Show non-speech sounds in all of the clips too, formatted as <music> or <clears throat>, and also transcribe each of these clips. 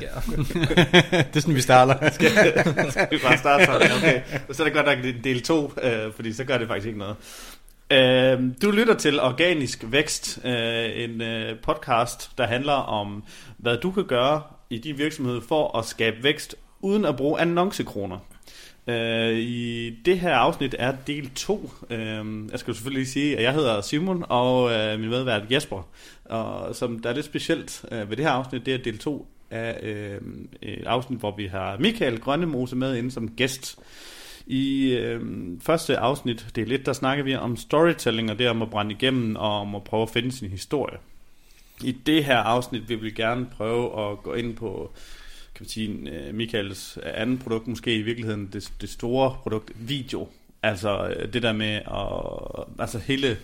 skærm. Beskær. <laughs> det er sådan, vi starter. <laughs> Skal vi bare starte sådan? Okay. Så er det godt nok det er del 2, øh, fordi så gør det faktisk ikke noget. Øh, du lytter til Organisk Vækst, øh, en øh, podcast, der handler om, hvad du kan gøre i din virksomhed for at skabe vækst, uden at bruge annoncekroner. Øh, I det her afsnit er del 2. Øh, jeg skal selvfølgelig lige sige, at jeg hedder Simon, og øh, min medvært Jesper. Og som der er lidt specielt øh, ved det her afsnit, det er del 2 af øh, et afsnit, hvor vi har Michael Grønnemose med inde som gæst. I øh, første afsnit, det er lidt, der snakker vi om storytelling, og det om at brænde igennem, og om at prøve at finde sin historie. I det her afsnit vil vi gerne prøve at gå ind på kan man sige, øh, Michaels anden produkt, måske i virkeligheden det, det store produkt, video. Altså øh, det der med at, altså hele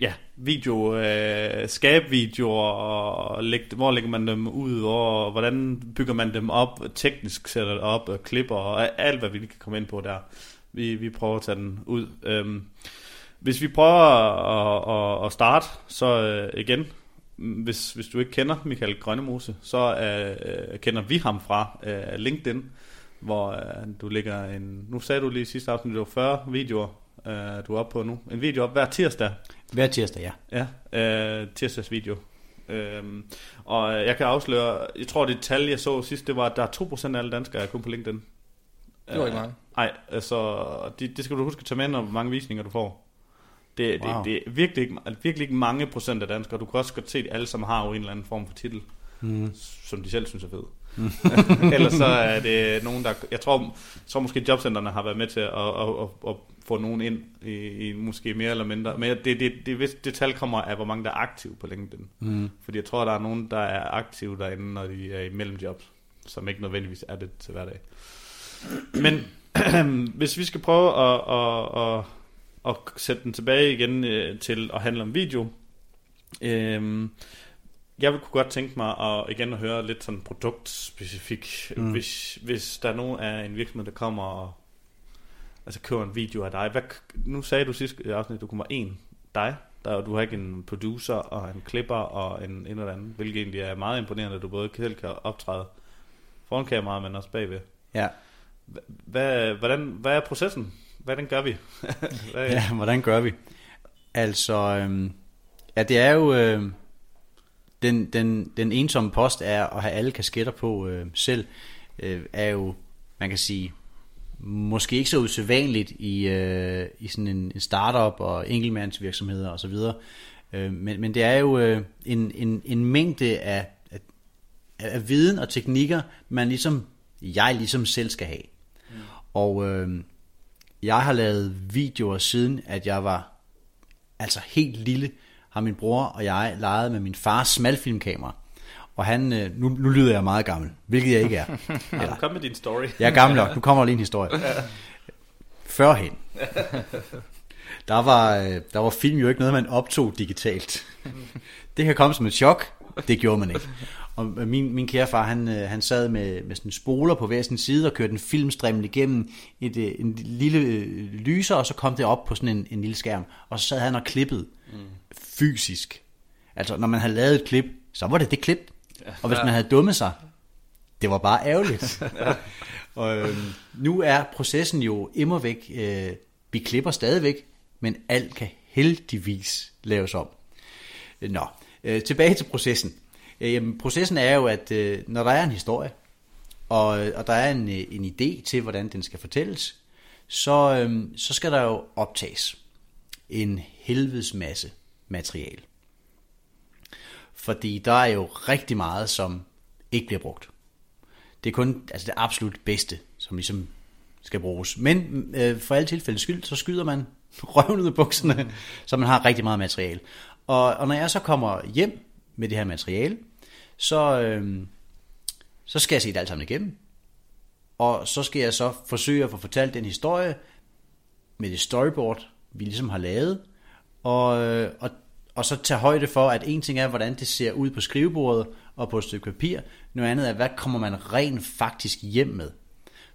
ja, video, øh, skabe videoer, og læg, hvor lægger man dem ud, og hvordan bygger man dem op, teknisk sætter det op, og klipper, og alt hvad vi kan komme ind på der. Vi, vi prøver at tage den ud. Øhm, hvis vi prøver at, at, at starte, så øh, igen, hvis, hvis du ikke kender Michael Grønnemose, så øh, øh kender vi ham fra øh, LinkedIn, hvor øh, du ligger en... Nu sagde du lige i sidste afsnit, det var 40 videoer, øh, du er oppe på nu. En video op hver tirsdag. Hver tirsdag, ja. Ja, øh, tirsdags video. Øhm, og jeg kan afsløre, jeg tror det tal jeg så sidst, det var, at der er 2% af alle danskere, der er kun på LinkedIn. Det var ikke mange. Nej, altså, det, det skal du huske at tage med, når hvor mange visninger du får. Det, Wow. det, det er virkelig ikke, altså, virkelig ikke mange procent af danskere. Du kan også godt se, at alle sammen har jo en eller anden form for titel, Mm. som de selv synes er fed. <laughs> Ellers så er det nogen, der... Jeg tror, jeg tror måske, jobcentrene har været med til at, at, at, at få nogen ind i, i måske mere eller mindre. Men det, det, det, det, det tal kommer af, hvor mange der er aktive på LinkedIn. Mm. Fordi jeg tror, der er nogen, der er aktive derinde, når de er i mellemjobs, som ikke nødvendigvis er det til hverdag. Men <clears throat> hvis vi skal prøve at, at, at, at sætte den tilbage igen øh, til at handle om video, øh, jeg ville kunne godt tænke mig at igen at høre lidt sådan produktspecifik. Mm. Hvis, hvis der er nogen af en virksomhed, der kommer og altså køber en video af dig. Hvad, nu sagde du sidst i afsnit, at du være en dig. Der, du har ikke en producer og en klipper og en, en eller anden, hvilket egentlig er meget imponerende, at du både selv kan optræde foran kameraet, men også bagved. Ja. Hvad, hvordan, hvad er processen? Hvordan gør vi? <laughs> hvad, ja, hvordan gør vi? Altså, øhm, ja, det er jo... Øh, den, den, den ensomme post er at have alle kasketter på øh, selv, øh, er jo, man kan sige, måske ikke så usædvanligt i, øh, i sådan en, en startup og enkeltmandsvirksomheder osv., øh, men, men det er jo øh, en, en, en mængde af, af, af viden og teknikker, man ligesom, jeg ligesom selv skal have. Mm. Og øh, jeg har lavet videoer siden, at jeg var altså helt lille, har min bror og jeg leget med min fars smalfilmkamera. Og han, øh, nu, nu lyder jeg meget gammel, hvilket jeg ikke er. <laughs> ja, kom med din story. Jeg er gammel nok, nu kommer der lige en historie. Førhen, <laughs> der var, øh, der var film jo ikke noget, man optog digitalt. Det kan komme som et chok, det gjorde man ikke. Og min, min kære far, han, øh, han sad med, med sådan spoler på hver sin side og kørte en filmstrimmel igennem et, øh, en lille øh, lyser, og så kom det op på sådan en, en lille skærm. Og så sad han og klippede mm. Fysisk. Altså, når man havde lavet et klip, så var det det klip. Og hvis man havde dummet sig, det var bare ærgerligt. <laughs> <laughs> og øhm, nu er processen jo immer væk, øh, vi klipper stadigvæk, men alt kan heldigvis laves om. Nå, øh, tilbage til processen. Øh, jamen, processen er jo, at øh, når der er en historie, og, og der er en, øh, en idé til, hvordan den skal fortælles, så, øh, så skal der jo optages en helvedes masse materiale. Fordi der er jo rigtig meget, som ikke bliver brugt. Det er kun altså det absolut bedste, som ligesom skal bruges. Men øh, for alle tilfælde skyld, så skyder man <laughs> røven ud af bukserne, så man har rigtig meget materiale. Og, og når jeg så kommer hjem med det her materiale, så, øh, så skal jeg se det alt sammen igennem. Og så skal jeg så forsøge at få fortalt den historie med det storyboard, vi ligesom har lavet. Og, øh, og, og så tage højde for, at en ting er, hvordan det ser ud på skrivebordet og på et stykke papir. Noget andet er, hvad kommer man rent faktisk hjem med.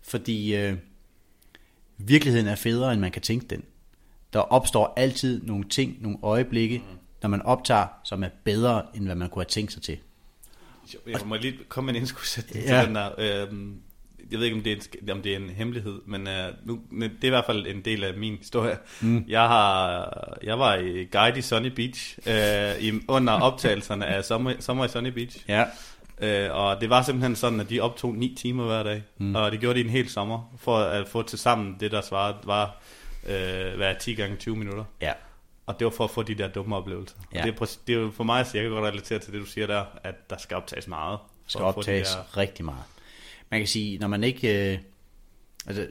Fordi øh, virkeligheden er federe, end man kan tænke den. Der opstår altid nogle ting, nogle øjeblikke, når man optager, som er bedre, end hvad man kunne have tænkt sig til. Jeg må lige komme med en indskudsætning Ja. ja. til den der. Øhm, jeg ved ikke, om det er en, om det er en hemmelighed, men øh, nu, det er i hvert fald en del af min historie. Mm. Jeg, har, jeg var i guide i Sunny Beach øh, i, under optagelserne af Sommer, Sommer i Sunny Beach. Ja. Øh, og det var simpelthen sådan, at de optog 9 timer hver dag. Mm. Og det gjorde de en hel sommer, for at få til sammen det, der svarede, var øh, hver 10 gange 20 minutter. Ja. Og det var for at få de der dumme oplevelser. Ja. Det, er, det er for mig, så jeg kan godt relatere til det, du siger der, at der skal optages meget. skal få de optages der- rigtig meget. Man kan sige, når man ikke, øh, altså,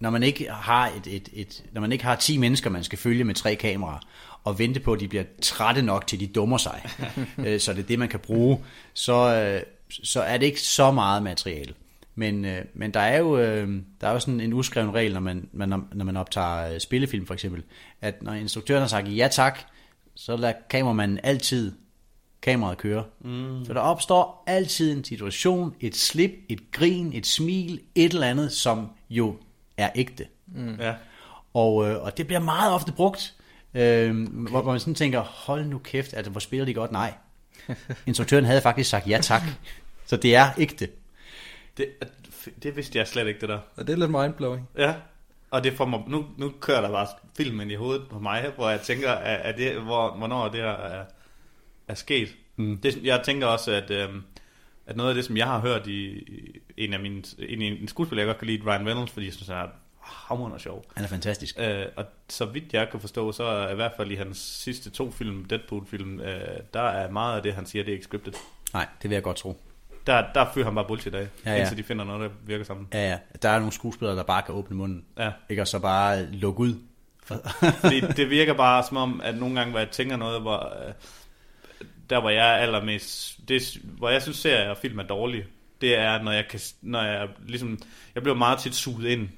når man ikke har et, et, et, når man ikke har 10 mennesker, man skal følge med tre kameraer, og vente på, at de bliver trætte nok, til de dummer sig, <laughs> øh, så det er det, man kan bruge, så, øh, så er det ikke så meget materiale. Men, øh, men der er jo øh, der er jo sådan en uskreven regel, når man, man, når man optager øh, spillefilm for eksempel, at når instruktøren har sagt ja tak, så lader kameramanden altid kameraet køre. Mm. Så der opstår altid en situation, et slip, et grin, et smil, et eller andet, som jo er ægte. Ja. Og, øh, og det bliver meget ofte brugt, øh, hvor, hvor man sådan tænker, hold nu kæft, altså hvor spiller de godt? Nej. <laughs> Instruktøren havde faktisk sagt ja tak. Så det er ægte. Det, det vidste jeg slet ikke, det der. Og det er lidt mindblowing. Ja. Og det får mig, nu, nu kører der bare filmen i hovedet på mig, hvor jeg tænker, at, at det, hvor, hvornår det her er, er sket. Mm. Det, jeg tænker også, at, øhm, at noget af det, som jeg har hørt i, i en af mine, en, en skuespiller, jeg godt kan lide, Ryan Reynolds, fordi jeg synes, han er hammerende sjov. Han er fantastisk. Øh, og så vidt jeg kan forstå, så er i hvert fald i hans sidste to film, Deadpool-film, øh, der er meget af det, han siger, det er ikke scriptet. Nej, det vil jeg godt tro. Der, der fyrer han bare bullshit af, ja. ja. indtil de finder noget, der virker sammen. Ja, ja. Der er nogle skuespillere, der bare kan åbne munden. Ja. Ikke? Og så bare lukke ud. Fordi det virker bare som om, at nogle gange, hvor jeg tænker noget, hvor, øh, der hvor jeg er allermest, det, hvor jeg synes, serier og film er dårlige, det er, når jeg kan, når jeg ligesom, jeg bliver meget tit suget ind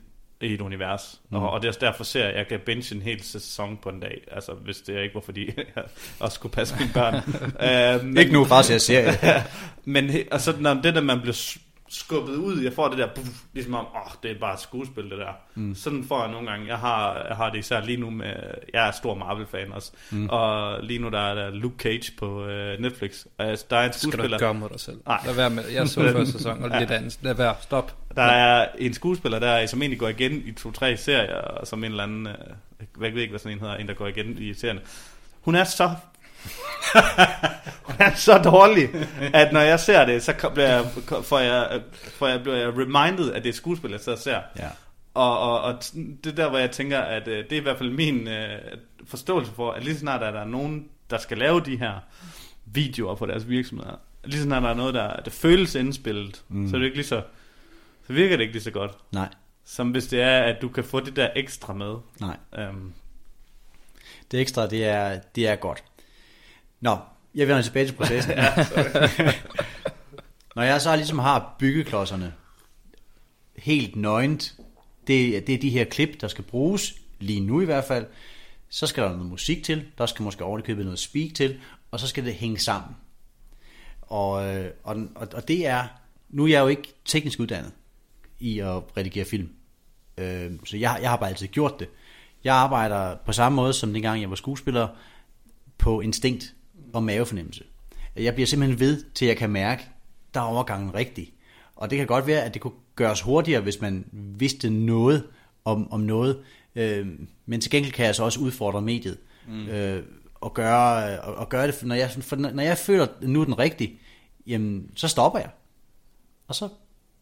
i et univers, mm. og, og det er derfor ser jeg, jeg kan binge en hel sæson på en dag, altså hvis det ikke var fordi, <laughs> jeg også skulle passe mine børn. <laughs> øh, men, Ikke nu til at serie. <laughs> men og så når det der, man bliver skubbet ud, jeg får det der, buff, ligesom om, åh, det er bare et skuespil, det der. Mm. Sådan får jeg nogle gange. Jeg har, jeg har det især lige nu med, jeg er stor Marvel-fan også, mm. og lige nu der er der Luke Cage på øh, Netflix. Altså, der er en Skal du ikke skuespiller, gøre mod dig selv. Nej. Lad være med. Jeg så første sæson, og lidt andet. Lad være. Stop. der er en skuespiller der, som egentlig går igen i to-tre serier, og som en eller anden, øh, jeg ved ikke, hvad sådan en hedder, en der går igen i serierne. Hun er så <laughs> hun er så dårlig, at når jeg ser det, så bliver jeg, får jeg, får jeg, bliver jeg reminded, at det er skuespil, jeg og ser. Ja. Og, og, og det er der, hvor jeg tænker, at øh, det er i hvert fald min øh, forståelse for, at lige så snart er der nogen, der skal lave de her videoer på deres virksomheder, lige så snart der er noget, der det føles indspillet, mm. så er det ikke lige så, så virker det ikke lige så godt, Nej, som hvis det er, at du kan få det der ekstra med. nej. Um, Det ekstra, det er, det er godt. Nå, jeg vender tilbage til processen. <laughs> <laughs> Når jeg så ligesom har byggeklodserne helt nøgent, det, det er de her klip, der skal bruges, lige nu i hvert fald, så skal der noget musik til, der skal måske ovenikøbet noget speak til, og så skal det hænge sammen. Og, øh, og, og, og det er, nu er jeg jo ikke teknisk uddannet i at redigere film, øh, så jeg, jeg har bare altid gjort det. Jeg arbejder på samme måde som dengang jeg var skuespiller, på instinkt og mavefornemmelse. Jeg bliver simpelthen ved, til jeg kan mærke, der er overgangen rigtig. Og det kan godt være, at det kunne gøres hurtigere, hvis man vidste noget om, om noget. Øh, men til gengæld kan jeg så også udfordre mediet. Mm. Øh, og, gøre, og, og gøre det, når jeg, for når jeg føler, at nu er den rigtig, jamen, så stopper jeg. Og så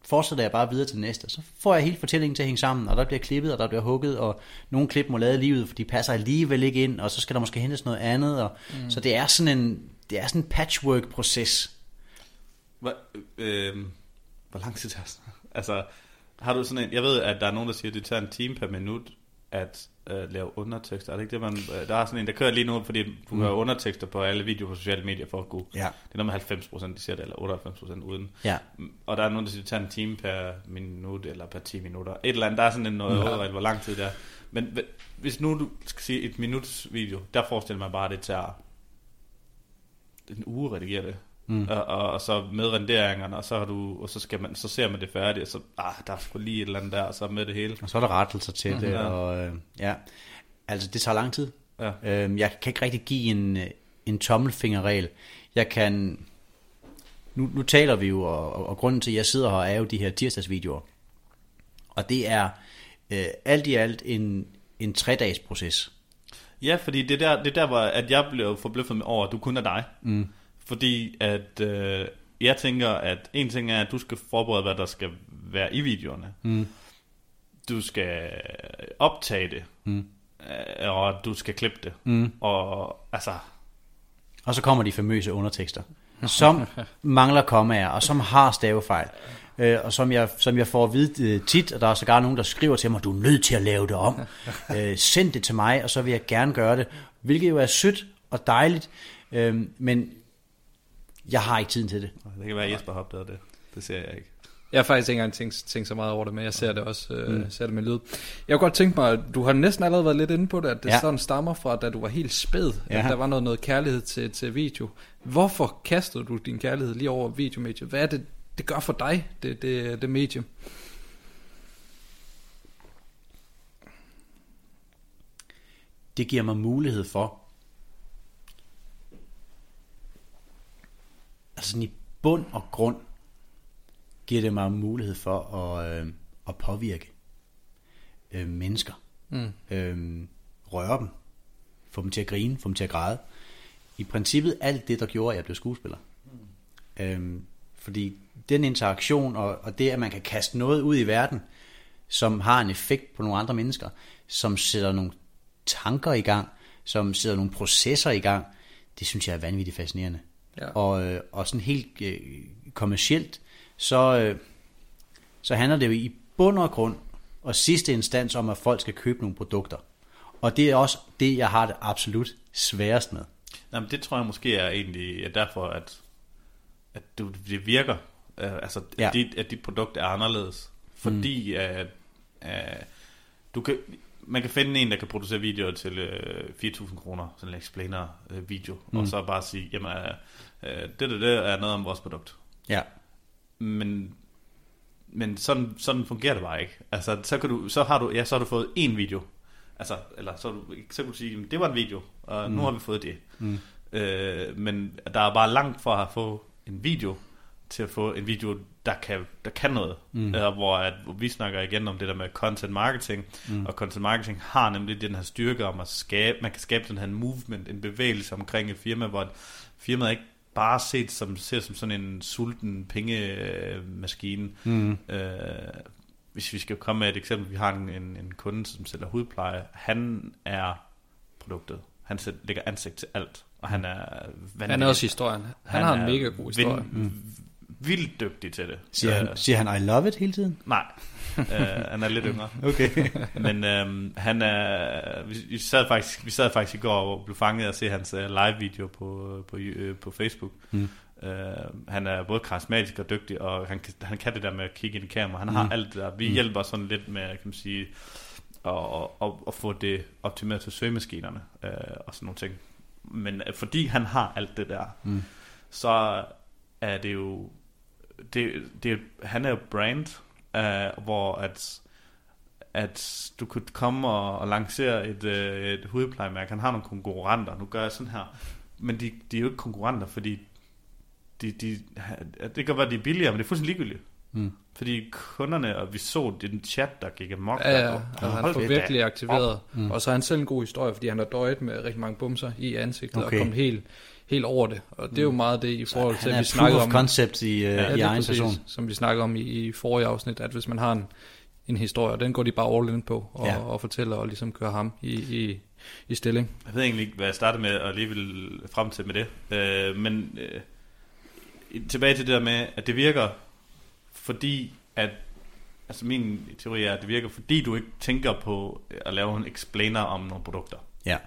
fortsætter jeg bare videre til næste. Så får jeg hele fortællingen til at hænge sammen, og der bliver klippet, og der bliver hugget, og nogle klip må lade livet, for de passer alligevel ikke ind, og så skal der måske hentes noget andet. Og, mm. Så det er sådan en, det er sådan en patchwork-proces. hvor, øh, hvor lang tid tager det? Altså, har du sådan en, jeg ved, at der er nogen, der siger, at det tager en time per minut at øh, lave undertekster. Er det ikke det, man... Øh, der er sådan en, der kører lige nu, fordi du mm. hører undertekster på alle videoer på sociale medier for at kunne... Ja. Det er noget med 90 procent, de siger det, eller 98 procent uden. Ja. Og der er nogen, der siger, at tager en time per minut, eller per 10 minutter. Et eller andet, der er sådan en noget Ja. overregel, hvor lang tid det er. Men hvis nu du skal sige et minuts video, der forestiller man bare, at det tager en uge at redigere det. Mm. Og, og, og, så med renderingerne, og så, har du, og så, skal man, så ser man det færdigt, og så, ah, der er sgu lige et eller andet der, og så med det hele. Og så er der rettelser til det, Ja. og øh, ja. Altså, det tager lang tid. Ja. Øhm, jeg kan ikke rigtig give en, en tommelfingerregel. Jeg kan, nu, nu taler vi jo, og, og, og grunden til, at jeg sidder her, er jo de her tirsdagsvideoer. Og det er øh, alt i alt en, en tre-dages proces. Ja, fordi det er der, det er der hvor at jeg blev forbløffet med over, at du kun er dig. Mm. Fordi at øh, jeg tænker, at en ting er, at du skal forberede, hvad der skal være i videoerne. Mm. Du skal optage det, Mm. øh, og du skal klippe det. Mm. Og altså, Og så kommer de famøse undertekster, som mangler kommaer, og som har stavefejl. Øh, og som jeg, som jeg får at vide øh, tit, og der er sågar nogen, der skriver til mig, du er nødt til at lave det om. <laughs> Øh, send det til mig, og så vil jeg gerne gøre det. Hvilket jo er sødt og dejligt, øh, men jeg har ikke tiden til det. det kan være, at Jesper har opdaget det. Det ser jeg ikke. Jeg har faktisk ikke engang tænkt, tænkt så meget over det, men jeg ser det også øh, mm. ser det med lyd. Jeg kunne godt tænke mig, du har næsten allerede været lidt inde på det, at det Ja. ja. sådan stammer fra, da du var helt spæd, Ja. at der var noget, noget kærlighed til, til video. Hvorfor kastede du din kærlighed lige over videomediet? Hvad er det, det gør for dig, det, det, det medium? Det giver mig mulighed for, altså sådan i bund og grund, giver det mig mulighed for at, øh, at påvirke øh, mennesker. Mm. øh, røre dem, få dem til at grine, få dem til at græde. I princippet alt det, der gjorde, at jeg blev skuespiller. Mm. Øh, fordi den interaktion, og, og det, at man kan kaste noget ud i verden, som har en effekt på nogle andre mennesker, som sætter nogle tanker i gang, som sætter nogle processer i gang, det synes jeg er vanvittigt fascinerende. Ja. Og, øh, og sådan helt øh, kommercielt, så, øh, så handler det jo i bund og grund og sidste instans om, at folk skal købe nogle produkter. Og det er også det, jeg har det absolut sværest med. Nej, men det tror jeg måske er egentlig er derfor, at, at du, det virker. Uh, altså, Ja. at, dit, at dit produkt er anderledes. Fordi mm. at, at du kan, man kan finde en, der kan producere videoer til uh, 4.000 kroner, sådan en explainer uh, video, mm. og så bare sige, jamen, uh, det, det, det er noget om vores produkt. Ja. Men, men sådan, sådan fungerer det bare ikke. Altså, så, kan du, så, har du, ja, så har du fået en video. Altså, eller så, du, så kan du sige, "Jamen, det var en video, og mm. nu har vi fået det. Mm. Øh, men der er bare langt fra at få en video, til at få en video, der kan, der kan noget. Mm. Øh, hvor, at, hvor vi snakker igen om det der med content marketing, mm. og content marketing har nemlig den her styrke om at skabe, man kan skabe den her movement, en bevægelse omkring et firma, hvor firmaet ikke bare set som, ser som sådan en sulten pengemaskine. Mm. Øh, hvis vi skal komme med et eksempel, vi har en, en, en kunde, som sælger hudpleje, han er produktet. Han sæt, lægger ansigt til alt, og han er vanvittig. Han er også historien. Han, han har en mega god historie. Vind, vildt dygtig til det. Siger, han, Øh, siger han, I love it hele tiden? Nej, <laughs> øh, han er lidt yngre. Okay. <laughs> Men øhm, han er, vi, vi, sad faktisk, vi sad faktisk i går og blev fanget af at se hans uh, live-video på, på, øh, på Facebook. Mm. Uh, han er både karismatisk og dygtig, og han, kan- han kan det der med at kigge ind i kamera. Han har Mm. alt det der. Vi Mm. hjælper sådan lidt med, kan man sige, at, at, at få det optimeret til søgemaskinerne uh, og sådan nogle ting. Men uh, fordi han har alt det der, Mm. så er det jo det, det, han er jo brand, uh, hvor at, at du kunne komme og, og lancere et, uh, et hudplejemærke. Han har nogle konkurrenter. Nu gør jeg sådan her. Men de, de er jo ikke konkurrenter, fordi de, de, det kan være, de er billigere, men det er fuldstændig ligegyldigt. Mm. Fordi kunderne, og vi så den chat, der gik amok. Ja, ja, og- og han får da virkelig op. aktiveret. Mm. Og så er han selv en god historie, fordi han har døjet med rigtig mange bumser i ansigtet Okay. okay. og kommet helt, helt over det. Og det er jo meget det i forhold til, at vi snakkede om, concept i, uh, Ja, i egen præcis, person. som vi snakkede om i, i forrige afsnit, at hvis man har en, en historie, og den går de bare all in på, og, ja. og fortæller og ligesom kører ham i, i, i stilling. Jeg ved egentlig ikke, hvad jeg startede med, og lige vil frem til med det. Øh, men øh, tilbage til det der med, at det virker, fordi at, altså min teori er, at det virker, fordi du ikke tænker på at lave en explainer om nogle produkter. Ja.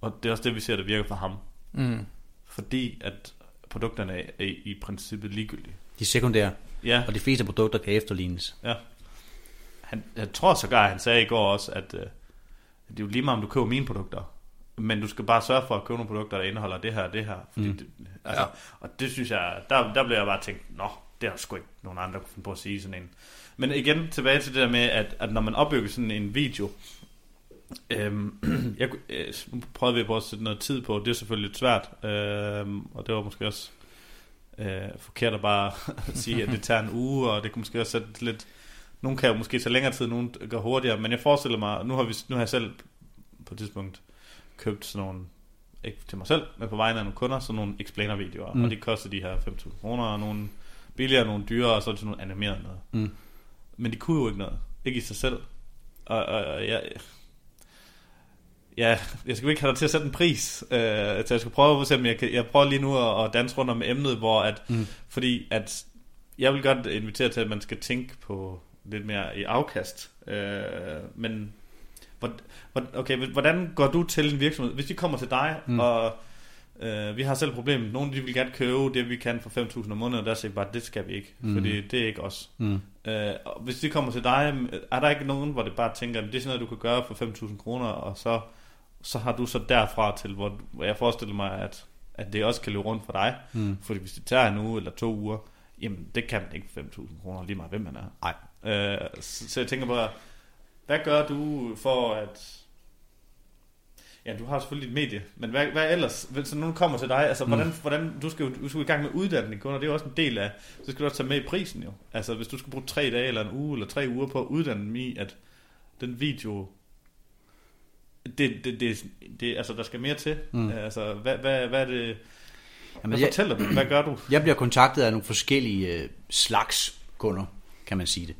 Og det er også det, vi ser, der virker for ham. Mm. Fordi at produkterne er, i princippet ligegyldige. De er sekundære, Ja, og de fleste produkter kan efterlignes. ja. Han, jeg tror sågar, han sagde i går også, at øh, det er jo lige meget, om du køber mine produkter. Men du skal bare sørge for at købe nogle produkter, der indeholder det her og det her. Fordi mm. det, altså, ja. Og det synes jeg, der, der blev jeg bare tænkt, nå, det har sgu ikke nogen andre kunne finde på at sige sådan en. Men igen, tilbage til det der med, at, at når man opbygger sådan en video, øhm, <clears throat> jeg, kunne- øh, prøvede vi på at sætte noget tid på, det er selvfølgelig lidt svært, øhm, og det var måske også øh, forkert at bare <laughs> sige, at det tager en uge, og det kunne måske også sætte lidt... Nogle kan jo måske tage længere tid, nogle går hurtigere, men jeg forestiller mig, nu har, vi, nu har jeg selv på et tidspunkt købt sådan nogle, ikke til mig selv, men på vegne af nogle kunder, sådan nogle explainer-videoer, mm. og de koster de her 5.000 kroner, og nogle billigere, nogle dyrere, og så er det sådan nogle animerede noget. Mm. Men de kunne jo ikke noget. Ikke i sig selv. Og, og, og jeg, ja, jeg skal ikke have dig til at sætte en pris. Øh, så jeg skal prøve at se, om jeg, kan, jeg prøver lige nu at, at danse rundt om emnet, hvor at, mm. fordi at jeg vil godt invitere til, at man skal tænke på lidt mere i afkast. Øh, men okay, hvordan går du til en virksomhed? Hvis de kommer til dig, mm. og øh, vi har selv et problem. Nogle de vil gerne købe det, vi kan for 5.000 om måneden, og der siger bare, det skal vi ikke, mm. fordi det er ikke os. Mm. Øh, hvis de kommer til dig, er der ikke nogen, hvor det bare tænker, det er sådan noget, du kan gøre for 5.000 kroner, og så, så har du så derfra til, hvor, hvor jeg forestiller mig, at, at det også kan løbe rundt for dig. Mm. Fordi hvis det tager en uge eller to uger, jamen det kan man ikke for 5.000 kroner, lige meget hvem man er. Nej. Øh, så, så jeg tænker bare, hvad gør du for at... Ja, du har selvfølgelig dit medie, men hvad, hvad ellers? Så nogen kommer til dig, altså hvordan, mm. hvordan du, skal jo, du skal i gang med uddanning kunder, det er jo også en del af, så skal du også tage med i prisen jo. Altså hvis du skal bruge tre dage eller en uge eller tre uger på at uddanne dem i, at den video, det, det, det, det altså der skal mere til. Mm. Altså hvad, hvad, hvad er det, Jamen, hvad jeg, fortæller du? Hvad gør du? Jeg bliver kontaktet af nogle forskellige øh, slags kunder, kan man sige det.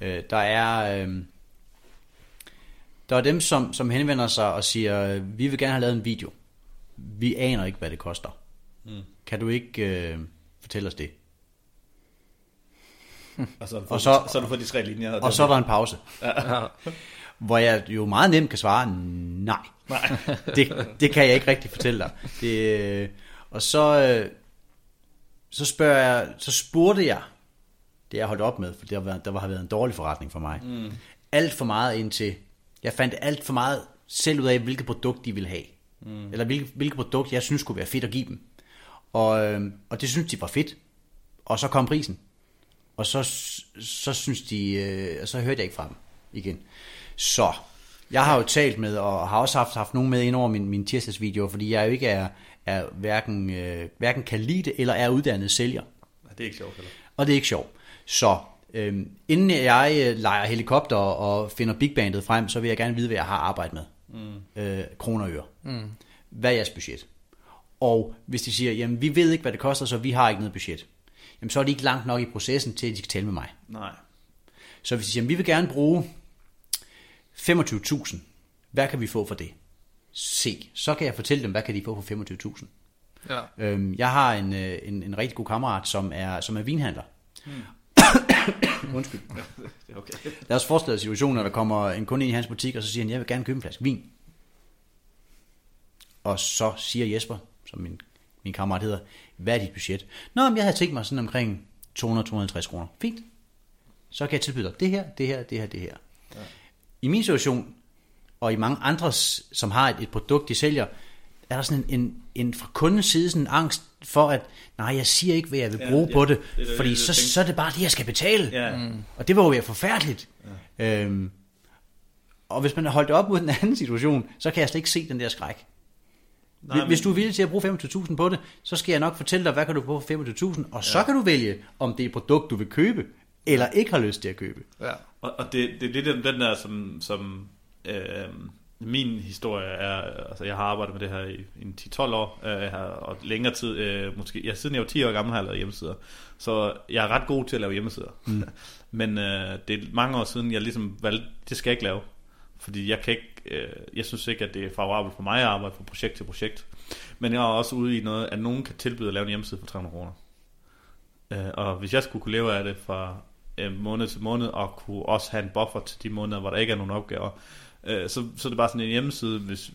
Øh, der er... Øh, der er dem, som, som henvender sig og siger, vi vil gerne have lavet en video. Vi aner ikke, hvad det koster. Mm. Kan du ikke øh, fortælle os det? Og så, og så, så du får de tre linjer. Og, og så er der en pause. Ja. Hvor jeg jo meget nemt kan svare, nej. nej. <laughs> det, det kan jeg ikke rigtig fortælle dig. Det, øh, og så, øh, så, spørger jeg, så spurgte jeg, det jeg holdt op med, for det har været, der har været en dårlig forretning for mig, mm. alt for meget ind til, jeg fandt alt for meget selv ud af, hvilket produkt de ville have. Mm. Eller hvilket, hvilket produkt, jeg synes kunne være fedt at give dem. Og, øh, og det synes de var fedt. Og så kom prisen. Og så, så synes de, øh, så hørte jeg ikke fra dem igen. Så, jeg har jo talt med, og har også haft, haft nogen med ind over min, min tirsdagsvideo, fordi jeg jo ikke er, er hverken, øh, hverken kan lide det, eller er uddannet sælger. Det er ikke sjovt heller. Og det er ikke sjovt. Så Øhm, inden jeg øh, leger helikopter og finder big bandet frem, så vil jeg gerne vide, hvad jeg har arbejdet med. Mm. Øh, kroner og øre. Mm. Hvad er jeres budget? Og hvis de siger, jamen vi ved ikke, hvad det koster, så vi har ikke noget budget. Jamen så er de ikke langt nok i processen til, at de skal tale med mig. Nej. Så hvis de siger, vi vil gerne bruge 25.000, hvad kan vi få for det? Se, så kan jeg fortælle dem, hvad kan de få for 25.000. Ja. Øhm, jeg har en, øh, en, en rigtig god kammerat, som er, som er vinhandler. Mm. <coughs> Undskyld. det er okay. Lad os forestille situationen, når der kommer en kunde ind i hans butik, og så siger han, jeg vil gerne købe en flaske vin. Og så siger Jesper, som min, min kammerat hedder, hvad er dit budget? Nå, men jeg havde tænkt mig sådan omkring 200-250 kroner. Fint. Så kan jeg tilbyde dig det her, det her, det her, det her. Ja. I min situation, og i mange andres, som har et, et produkt, de sælger, er der sådan en, en, en fra kundens side sådan en angst for, at nej, jeg siger ikke, hvad jeg vil bruge ja, på det, det, det fordi det, så, så er det bare det, jeg skal betale. Ja. Mm. Og det var jo forfærdeligt. Ja. Øhm, og hvis man har holdt op mod den <laughs> anden situation, så kan jeg slet ikke se den der skræk. Nej, Hvis du er villig til at bruge 25.000 på det, så skal jeg nok fortælle dig, hvad kan du bruge for 25.000, og så ja. kan du vælge, om det er et produkt, du vil købe, eller ikke har lyst til at købe. Ja. Og, og det, det er lidt den der, som, som øh, min historie er, altså jeg har arbejdet med det her i, i 10-12 år, øh, og længere tid, øh, måske, ja, siden jeg var 10 år gammel har jeg lavet hjemmesider, så jeg er ret god til at lave hjemmesider. Mm. <laughs> Men øh, det er mange år siden, jeg ligesom valgte, det skal jeg ikke lave, fordi jeg kan ikke, øh, jeg synes ikke, at det er favorabelt for mig at arbejde fra projekt til projekt. Men jeg er også ude i noget, at nogen kan tilbyde at lave en hjemmeside for 300 kroner. Øh, og hvis jeg skulle kunne leve af det fra øh, måned til måned, og kunne også have en buffer til de måneder, hvor der ikke er nogen opgaver, Øh, så, så er det bare sådan en hjemmeside, hvis,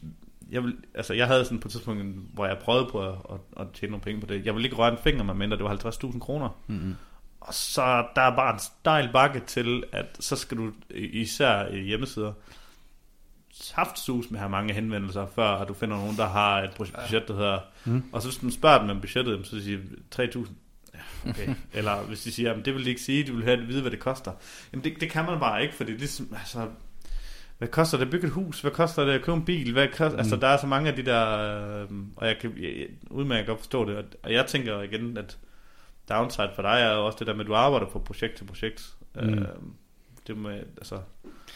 jeg, vil, altså jeg havde sådan på et tidspunkt, hvor jeg prøvede på at, at, at tjene nogle penge på det. Jeg ville ikke røre en finger, med mindre det var 50.000 kroner. Mm-hmm. Og så der er bare en stejl bakke til, at så skal du især i hjemmesider haftsus med at have mange henvendelser, før at du finder nogen, der har et budget, der hedder... Mm. Og så hvis du spørger dem om budgettet, så siger de 3.000. Okay. <laughs> Eller hvis de siger, at det vil de ikke sige, de vil have at vide, hvad det koster. Jamen det, det kan man bare ikke, fordi det er ligesom, altså, hvad koster det at bygge et hus? Hvad koster det at købe en bil? Hvad koster, altså, mm. Altså, der er så mange af de der, øh, og jeg kan jeg, udmærket godt forstå det, og jeg tænker igen, at downside for dig er jo også det der med, at du arbejder fra projekt til projekt. Mm. Øh, det med, altså,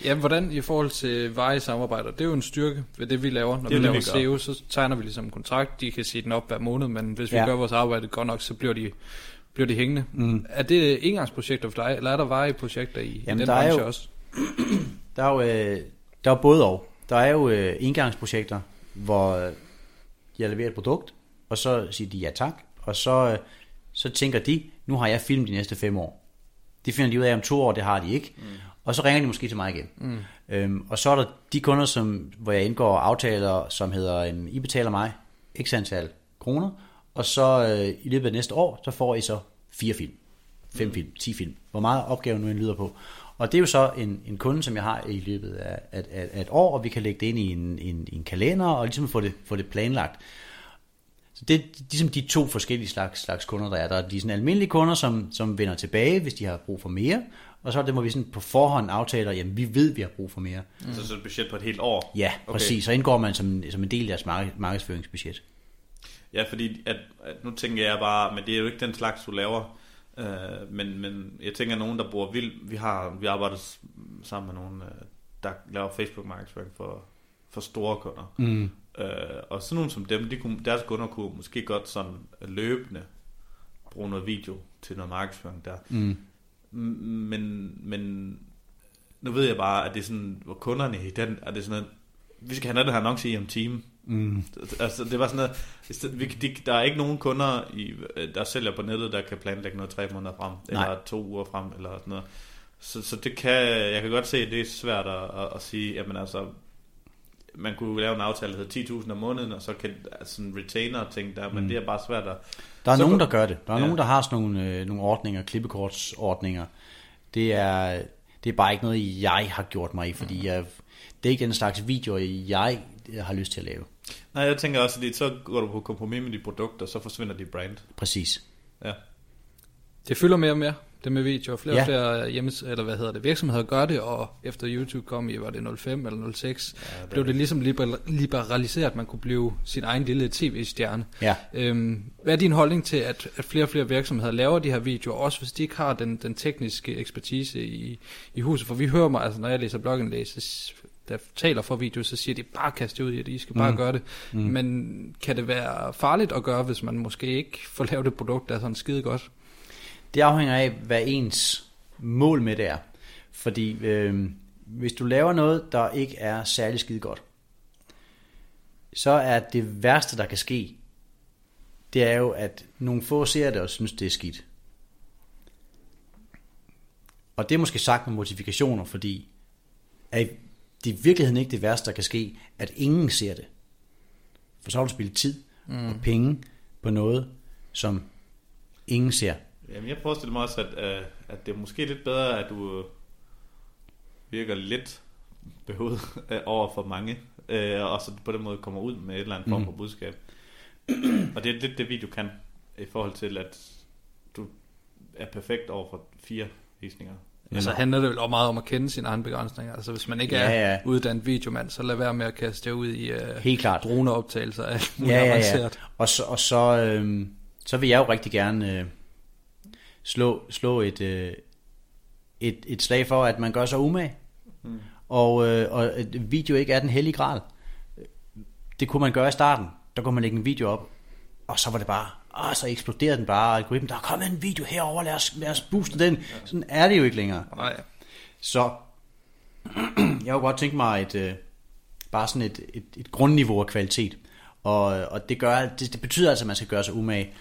Ja, hvordan i forhold til veje samarbejder, det er jo en styrke ved det, vi laver. Når Det er vi laver. SEO, så tegner vi ligesom en kontrakt. De kan sige den op hver måned, men hvis vi Ja. gør vores arbejde godt nok, så bliver de, bliver de hængende. Mm. Er det engangsprojekter for dig, eller er der veje projekter i, Jamen, i den der er branche jo- også? <clears throat> Der er jo, øh, der er både og. Der er jo øh, engangsprojekter, hvor øh, jeg leverer et produkt, og så siger de ja tak, og så, så tænker de, nu har jeg filmet de næste fem år. Det finder de ud af om to år, det har de ikke. Mm. Og så ringer de måske til mig igen. Mm. Øhm, og så er der de kunder, som, hvor jeg indgår aftaler, som hedder, øhm, I betaler mig x antal kroner, og så øh, i løbet af næste år, så får I så fire film, fem mm. film, ti film, hvor meget opgaven nu end lyder på. Og det er jo så en, en kunde, som jeg har i løbet af, af, af, af et år, og vi kan lægge det ind i en, en, en kalender, og ligesom få det, få det planlagt. Så det er ligesom de to forskellige slags, slags kunder, der er. Der er de sådan almindelige kunder, som, som vender tilbage, hvis de har brug for mere. Og så er det, hvor vi sådan på forhånd aftaler, jamen vi ved, vi har brug for mere. mm. så, så det budget på et helt år. Ja, Okay. præcis. Så indgår man som, som en del af deres mark- markedsføringsbudget. Ja, fordi at, at nu tænker jeg bare, men det er jo ikke den slags, du laver. Øh, men, men jeg tænker, at nogen, der bruger vildt, vi har vi arbejder sammen med nogen, øh, der laver Facebook-markedsføring for, for store kunder. Mm. Øh, og sådan nogle som dem, de kunne, deres kunder kunne måske godt sådan løbende bruge noget video til noget markedsføring der. Mm. Men, men nu ved jeg bare, at det er sådan, hvor kunderne i den, er det sådan noget, vi skal have den her annonce i om en time. Mm. Altså, det var sådan noget, vi, de, der er ikke nogen kunder, i, der sælger på nettet, der kan planlægge noget tre måneder frem, Nej. eller to uger frem, eller sådan noget. Så, så det kan, jeg kan godt se, at det er svært at, at, at sige, jamen altså, man kunne lave en aftale, der hedder 10.000 om måneden, og så kan altså, sådan retainer ting der, men Mm. det er bare svært at... Der er Så nogen, der gør det. Der er Ja. nogen, der har sådan nogle, øh, nogle ordninger, klippekortsordninger. Det er, det er bare ikke noget, jeg har gjort mig i, fordi jeg, det er ikke den slags videoer, jeg har lyst til at lave. Nej, jeg tænker også, at så går du på kompromis med de produkter, så forsvinder de brand. Præcis. Ja. Det fylder mere og mere, det med video. Flere og Ja. flere hjemmes, eller hvad hedder det, virksomheder gør det, og efter YouTube kom i, var det 05 eller 06, Ja, ja, blev det ligesom liber- liberaliseret, at man kunne blive sin egen lille tv-stjerne. Ja. Øhm, hvad er din holdning til, at, at flere og flere virksomheder laver de her videoer, også hvis de ikke har den, den tekniske ekspertise i, i huset? For vi hører mig, altså når jeg læser blogindlæg, så der taler for video, så siger de, bare kast det ud i det, I skal bare Mm. gøre det. Mm. Men kan det være farligt at gøre, hvis man måske ikke får lavet et produkt, der er sådan skide godt? Det afhænger af, hvad ens mål med det er. Fordi øh, hvis du laver noget, der ikke er særlig skide godt, så er det værste, der kan ske, det er jo, at nogle få ser det og synes, det er skidt. Og det er måske sagt med modifikationer, fordi er det er i virkeligheden ikke det værste, der kan ske, at ingen ser det. For så har du spillet tid mm. og penge på noget, som ingen ser. Jamen, jeg forestiller mig også, at, øh, at det er måske lidt bedre, at du øh, virker lidt behovet øh, over for mange, øh, og så på den måde kommer ud med et eller andet form Mhm. for budskab. og det er lidt det, video kan, i forhold til, at du er perfekt over for fire visninger. Ja, så handler det vel også meget om at kende sine egne begrænsninger. Altså hvis man ikke Ja, er ja. uddannet videomand, så lad være med at kaste jer ud i uh, Helt klart. droneoptagelser af Ja, ja, ja. avanceret. Og så, og så, øh, så vil jeg jo rigtig gerne øh, slå, slå et, øh, et, et slag for, at man gør sig umage. Mm. Og, øh, og video ikke er den hellige gral. Det kunne man gøre i starten. Der kunne man lægge en video op, og så var det bare, åh, så eksploderede den bare, algoritmen, der er kommet en video herover, lad os, lad os booste den. Sådan er det jo ikke længere. Nej. Så <clears throat> jeg kunne godt tænke mig et, øh, bare sådan et, et, et grundniveau af kvalitet. Og, og det, gør, det, det betyder altså, at man skal gøre sig umage.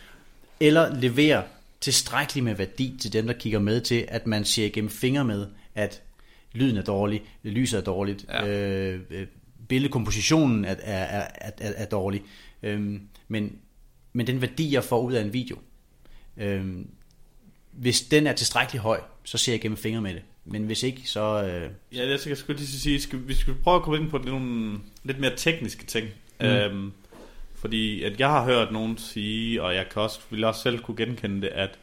Eller levere tilstrækkeligt med værdi til dem, der kigger med til, at man ser igennem fingre med, at lyden er dårlig, lyset er dårligt, Ja. øh, øh, billedkompositionen er, er, er, er, er dårlig. Øhm, men, men den værdi, jeg får ud af en video, øhm, hvis den er tilstrækkelig høj, så ser jeg igennem fingre med det. Men hvis ikke, så... Øh, Ja, jeg skal skulle lige sige, skal, vi skal prøve at komme ind på nogle lidt mere tekniske ting. Mm. Øhm, fordi at jeg har hørt nogen sige, og jeg kan også, vil også selv kunne genkende det, at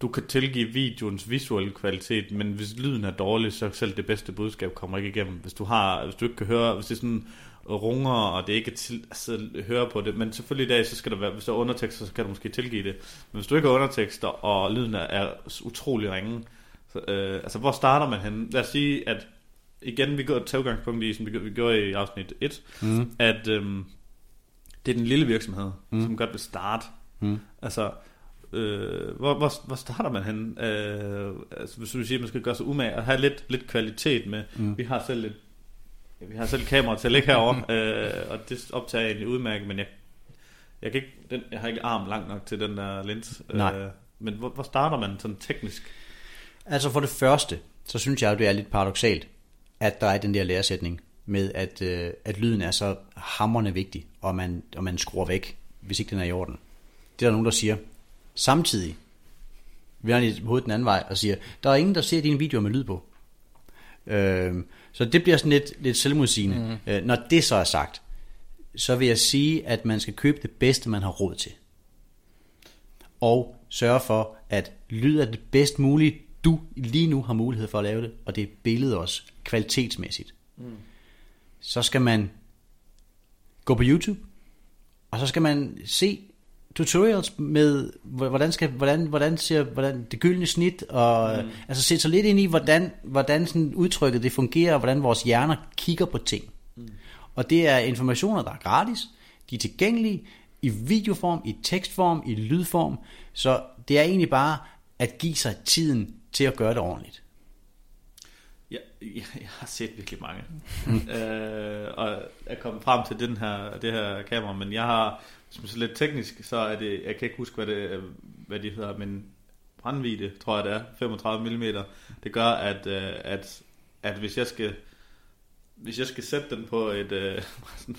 du kan tilgive videoens visuelle kvalitet, men hvis lyden er dårlig, så selv det bedste budskab kommer ikke igennem. Hvis du har, hvis du ikke kan høre, hvis det er sådan runger, og det ikke er til, altså, høre på det. Men selvfølgelig i dag, så skal der være, hvis der er undertekster, så kan du måske tilgive det. Men hvis du ikke har undertekster, og lyden er, er utrolig ringe, så, øh, altså hvor starter man hen? Lad os sige, at igen, vi går til udgangspunkt i, som vi, vi gjorde i afsnit 1, mm. at øhm, det er den lille virksomhed, mm. som godt vil starte. Mm. Altså, øh, hvor, hvor, hvor starter man hen? Øh, altså, hvis du siger, at man skal gøre sig umage og have lidt, lidt kvalitet med. Mm. Vi har selv lidt vi har selv kamera til at ligge herovre, <laughs> øh, og det optager jeg egentlig udmærket, men jeg, jeg, kan ikke, den, jeg har ikke arm langt nok til den der lens. Nej. Øh, men hvor, hvor starter man sådan teknisk? Altså for det første, så synes jeg, at det er lidt paradoxalt, at der er den der læresætning med, at, øh, at lyden er så hammerende vigtig, og man, og man skruer væk, hvis ikke den er i orden. Det er der nogen, der siger. Samtidig vil han i hovedet den anden vej og siger, der er ingen, der ser dine videoer med lyd på. Øh, så det bliver sådan lidt, lidt selvmodsigende. Mm. Øh, når det så er sagt, så vil jeg sige, at man skal købe det bedste, man har råd til. Og sørge for, at lyd er det bedst mulige, du lige nu har mulighed for at lave det, og det er billedet også, kvalitetsmæssigt. Mm. Så skal man gå på YouTube, og så skal man se tutorials med, hvordan, skal, hvordan, hvordan ser hvordan det gyldne snit, og mm. altså sætte sig lidt ind i, hvordan, hvordan sådan udtrykket det fungerer, og hvordan vores hjerner kigger på ting. Mm. Og det er informationer, der er gratis, de er tilgængelige i videoform, i tekstform, i lydform, så det er egentlig bare at give sig tiden til at gøre det ordentligt. Ja, jeg, jeg har set virkelig mange. <laughs> Øh, og jeg kom frem til den her, det her kamera, men jeg har som er lidt teknisk, så er det, jeg kan ikke huske, hvad, det, hvad de hedder, men brændvide, tror jeg det er, 35 mm. Det gør, at, øh, at, at hvis jeg skal hvis jeg skal sætte den på et øh,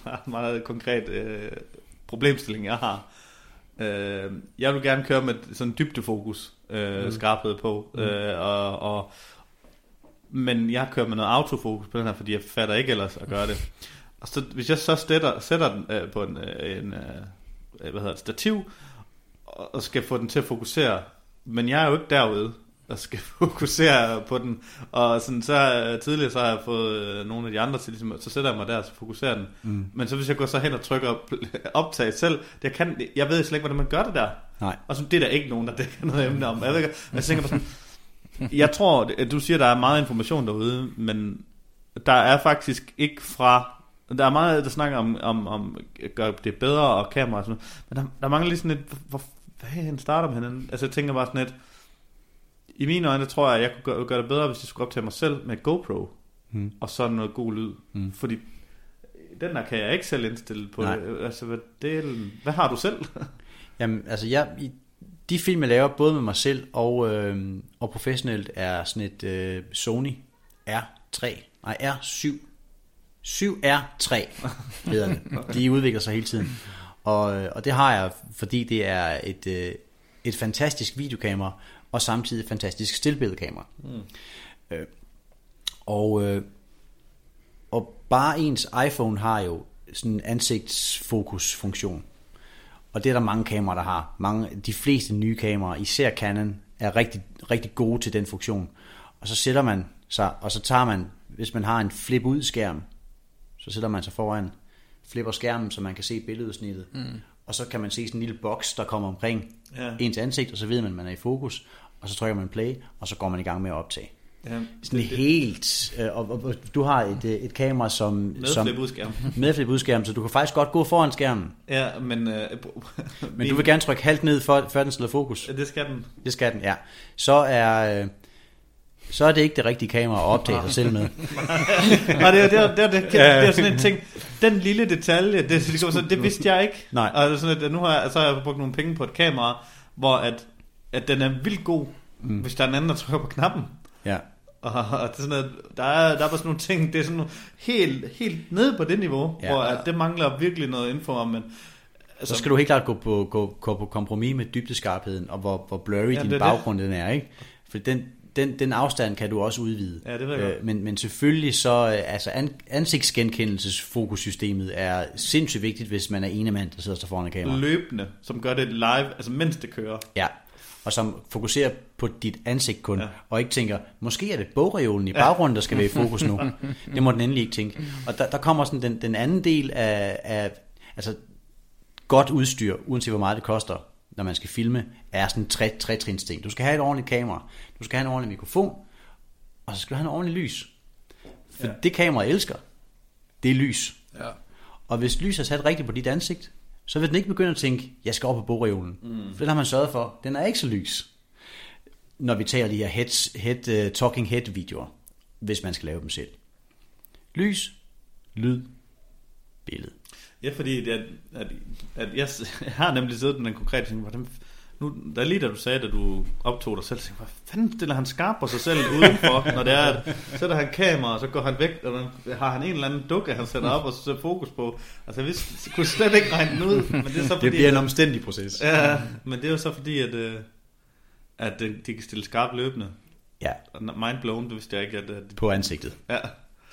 meget, <laughs> meget konkret øh, problemstilling, jeg har, øh, jeg vil gerne køre med sådan dybdefokus øh, mm. skarphed på, mm. øh, og, og, men jeg kører med noget autofokus på den her, fordi jeg fatter ikke ellers at gøre det. Og så, hvis jeg så sætter, sætter den øh, på en, øh, en, øh, hvad hedder det, stativ, og skal få den til at fokusere, men jeg er jo ikke derude og skal <laughs> fokusere på den. Og sådan, så øh, tidligere så har jeg fået øh, nogle af de andre til, ligesom, så sætter jeg mig der og fokuserer den. Mm. Men så hvis jeg går så hen og trykker op, <laughs> optag selv, det kan, jeg ved slet ikke, hvordan man gør det der. Nej. Og så, det er der ikke nogen, der dækker noget emne om. Jeg, ved, jeg tænker på sådan, jeg tror, du siger, der er meget information derude, men der er faktisk ikke fra der er meget, der snakker om, om, om at gøre det bedre og kamera og sådan noget. Men der, der mangler lige sådan et, hvor, hvad starter man henne? Altså jeg tænker bare sådan et, i mine øjne tror jeg, at jeg kunne gøre, gøre det bedre, hvis jeg skulle optage mig selv med GoPro. Hmm. Og så noget god lyd. Hmm. Fordi den der kan jeg ikke selv indstille på. Nej. Altså, hvad, det, hvad har du selv? <laughs> Jamen, altså jeg, de film, jeg laver, både med mig selv og, øh, og professionelt, er sådan et øh, Sony R3, nej R7 7R3 hedder det. De udvikler sig hele tiden. Og, og det har jeg, fordi det er et, øh, et fantastisk videokamera, og samtidig et fantastisk stillbilledkamera. Mm. Øh, og, øh, og bare ens iPhone har jo sådan en ansigtsfokusfunktion. Og det er der mange kameraer, der har. Mange, de fleste nye kameraer, især Canon, er rigtig, rigtig gode til den funktion. Og så sætter man sig, og så tager man, hvis man har en flip-ud skærm, så sætter man sig foran, flipper skærmen, så man kan se billedudsnittet. Mm. Og så kan man se sådan en lille boks, der kommer omkring ja. ens ansigt, og så ved man, at man er i fokus. Og så trykker man play, og så går man i gang med at optage. Ja, sådan det, helt... Øh, og, og, du har et, øh, et kamera, som... Med som, flip-udskærm. Med flip-udskærm, så du kan faktisk godt gå foran skærmen. Ja, men... Øh, men du vil gerne trykke halvt ned, for, før den slår fokus. Ja, det skal den. Det skal den, ja. Så er... Øh, så er det ikke det rigtige kamera at optage sig selv med. <laughs> Nej, det er, det, er, det, er, det, er, det er sådan en ting. Den lille detalje, det, det, det, det vidste jeg ikke. Nej. Og sådan, at nu har jeg, så har jeg brugt nogle penge på et kamera, hvor at, at den er vildt god, mm. hvis der er en anden, der trykker på knappen. Ja. Og, og det er sådan, at der er, der er bare sådan nogle ting, det er sådan helt, helt nede på det niveau, ja. hvor at det mangler virkelig noget info om, men Altså, så skal du helt klart gå på, gå, gå på kompromis med dybdeskarpheden, og hvor, hvor blurry ja, din baggrund den er, ikke? For den, den, den afstand kan du også udvide. Ja, det ved jeg øh, men, men selvfølgelig så, øh, altså an, ansigtsgenkendelsesfokussystemet er sindssygt vigtigt, hvis man er ene mand, der sidder foran en kamera. Løbende, som gør det live, altså mens det kører. Ja, og som fokuserer på dit ansigt kun, Ja. og ikke tænker, måske er det bogreolen i baggrunden, der skal være i fokus nu. <laughs> det må den endelig ikke tænke. Og der, der kommer sådan den, den anden del af, af altså godt udstyr, uanset hvor meget det koster, når man skal filme, er sådan en tre, tre ting. Du skal have et ordentligt kamera, du skal have en ordentlig mikrofon, og så skal du have en ordentlig lys. For ja. det kamera elsker, det er lys. Ja. Og hvis lys er sat rigtigt på dit ansigt, så vil den ikke begynde at tænke, jeg skal over på bogreolen. Mm. For den har man sørget for. Den er ikke så lys. Når vi tager de her heads, head, uh, talking head videoer, hvis man skal lave dem selv. Lys, lyd, billede. Ja, fordi at, at, at jeg, <laughs> jeg har nemlig siddet med den konkrete ting, hvordan, nu, der er lige da du sagde, at du optog dig selv, tænkte hvad fanden stiller han skarp på sig selv udenfor, når det er, at sætter han kamera, og så går han væk, og har han en eller anden dukke, han sætter op og så sætter fokus på. Altså, jeg vidste, jeg kunne slet ikke regne den ud, men det er så fordi... Det bliver en omstændig proces. Ja, men det er jo så fordi, at, øh, at øh, de kan stille skarp løbende. Ja, Mind blown, det vidste jeg ikke, at... at på ansigtet. ja,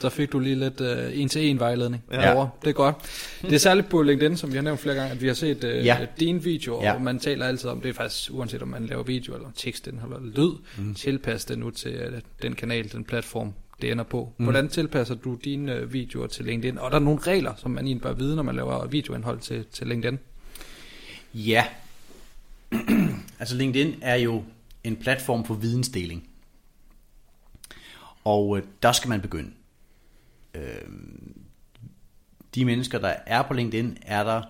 Så fik du lige lidt uh, en-til-en vejledning Ja. over. Det er godt. Det er særligt på LinkedIn, som vi har nævnt flere gange, at vi har set uh, Ja. ja. din video, Ja. og man taler altid om, det er faktisk uanset om man laver video eller tekst eller lyd, mm. tilpas det nu til uh, den kanal, den platform, det ender på. Mm. Hvordan tilpasser du dine uh, videoer til LinkedIn? Og er der nogle regler, som man egentlig bør vide, når man laver videoindhold til, til LinkedIn? Ja. <clears throat> altså LinkedIn er jo en platform for vidensdeling. Og øh, der skal man begynde. Øh, de mennesker, der er på LinkedIn, er der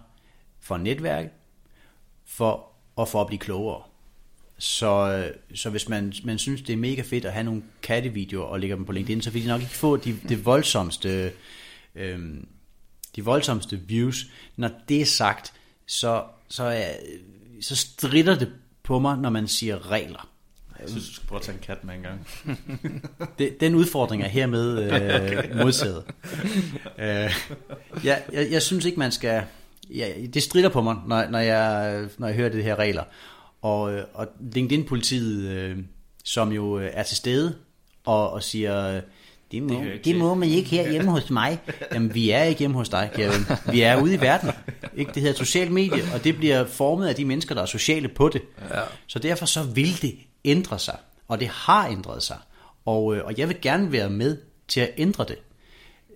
for netværk, for og for at blive klogere. Så, øh, så hvis man, man synes, det er mega fedt at have nogle kattevideoer og lægger dem på LinkedIn, så vil de nok ikke få de, det voldsomste, øh, de voldsomste views. Når det er sagt, så, så, er, så strider det på mig, når man siger regler jeg synes, du skal prøve at tage en kat med en gang. <laughs> Det, den udfordring er hermed øh, <laughs> modtaget. øh, jeg, jeg, jeg synes ikke, man skal... Ja, det strider på mig, når, når, jeg, når jeg hører det her regler. Og, øh, og LinkedIn-politiet, øh, som jo øh, er til stede og, og siger, øh, det må, det, det se." må man ikke her hjemme hos mig. Jamen, vi er ikke hjemme hos dig, kære ven. Vi er ude i verden. Ikke? Det hedder social medie, og det bliver formet af de mennesker, der er sociale på det. Ja. Så derfor så vil det ændre sig, og det har ændret sig. Og, øh, og jeg vil gerne være med til at ændre det.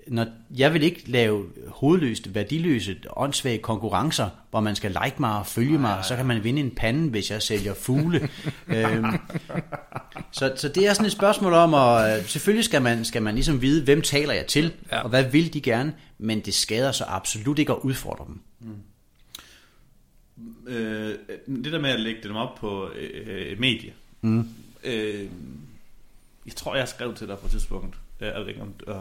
Når, jeg vil ikke lave hovedløst, værdiløse, åndssvage konkurrencer, hvor man skal like mig og følge mig, så kan man vinde en pande, hvis jeg sælger fugle. <laughs> øhm, så, så det er sådan et spørgsmål om, at selvfølgelig skal man, skal man ligesom vide, hvem taler jeg til, Ja. og hvad vil de gerne, men det skader så absolut ikke at udfordre dem. Øh, det der med at lægge dem op på øh, et medie. Mm. Øh, jeg tror, jeg skrev til dig på et tidspunkt, øh, jeg ved ikke, om, øh,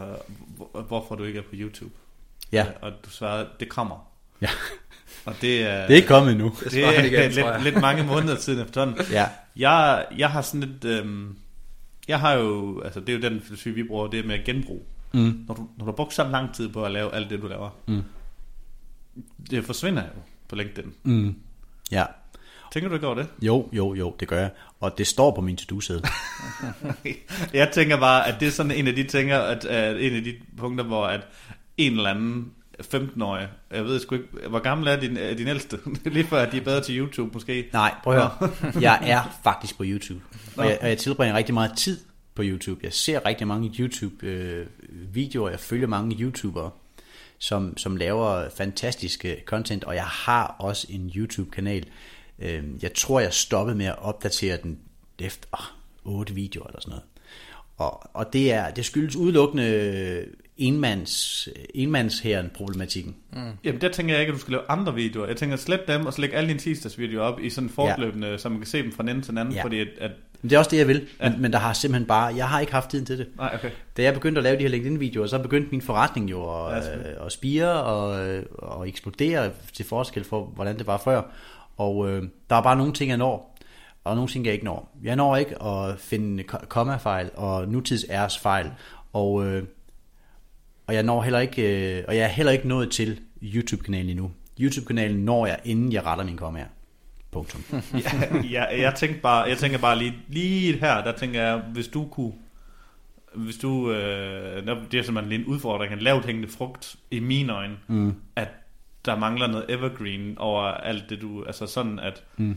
hvor- hvorfor du ikke er på YouTube. Ja, Øh, Og du svarede, det kommer. ja. Og det er, det er ikke kommet endnu. det igen, er tror jeg. lidt, lidt mange måneder siden efterhånden. Ja. Jeg, jeg har sådan lidt... Øhm, jeg har jo... Altså, det er jo den filosofi, vi bruger, det med at genbrug. Mm. Når du, når du har brugt så lang tid på at lave alt det, du laver, Mm. det forsvinder jo på LinkedIn. Mm. Ja. Tænker du ikke over det? Jo, jo, jo, det gør jeg. Og det står på min to-do-sæde. <laughs> Jeg tænker bare, at det er sådan en af de ting, at, at en af de punkter, hvor at en eller anden 15-årig, jeg ved sgu ikke, hvor gammel er din, er din ældste? <laughs> Lige før, at de er bedre til YouTube måske. Nej, prøv at høre. <laughs> Jeg er faktisk på YouTube. Og jeg, og jeg tilbringer rigtig meget tid på YouTube. Jeg ser rigtig mange YouTube-videoer. Jeg følger mange YouTubere, som, som laver fantastiske content. Og jeg har også en YouTube-kanal. Øh, Jeg tror, jeg stoppede med at opdatere den efter 8 videoer eller sådan noget. Og, og det, er, det skyldes udelukkende enmands, enmandsherren problematikken. Jamen, der tænker jeg ikke, at du skal lave andre videoer. Jeg tænker, slet dem, og så lægge alle dine tirsdags videoer op i sådan fortløbende, ja. så man kan se dem fra den ende til den anden, Ja. fordi at, at... Men det er også det, jeg vil. Men, men der har simpelthen bare, jeg har ikke haft tiden til det. Nej, okay. Da jeg begyndte at lave de her LinkedIn-videoer, så begyndte min forretning jo Ja, at, øh, at spire og, og eksplodere til forskel for, hvordan det var før. Og øh, der er bare nogle ting, jeg når, og nogle ting, jeg ikke når. Jeg når ikke at finde ko- komma-fejl og nutids fejl, og, øh, og jeg når heller ikke, øh, og jeg er heller ikke nået til YouTube-kanalen endnu. YouTube-kanalen når jeg, inden jeg retter min kommaer. Punktum. <laughs> ja, jeg, jeg, tænkte bare, jeg tænker bare lige, lige her, der tænker jeg, hvis du kunne, hvis du, øh, det er simpelthen en udfordring, en lavt hængende frugt i mine øjne, Mm. at der mangler noget evergreen over alt det du, altså sådan at, Mm.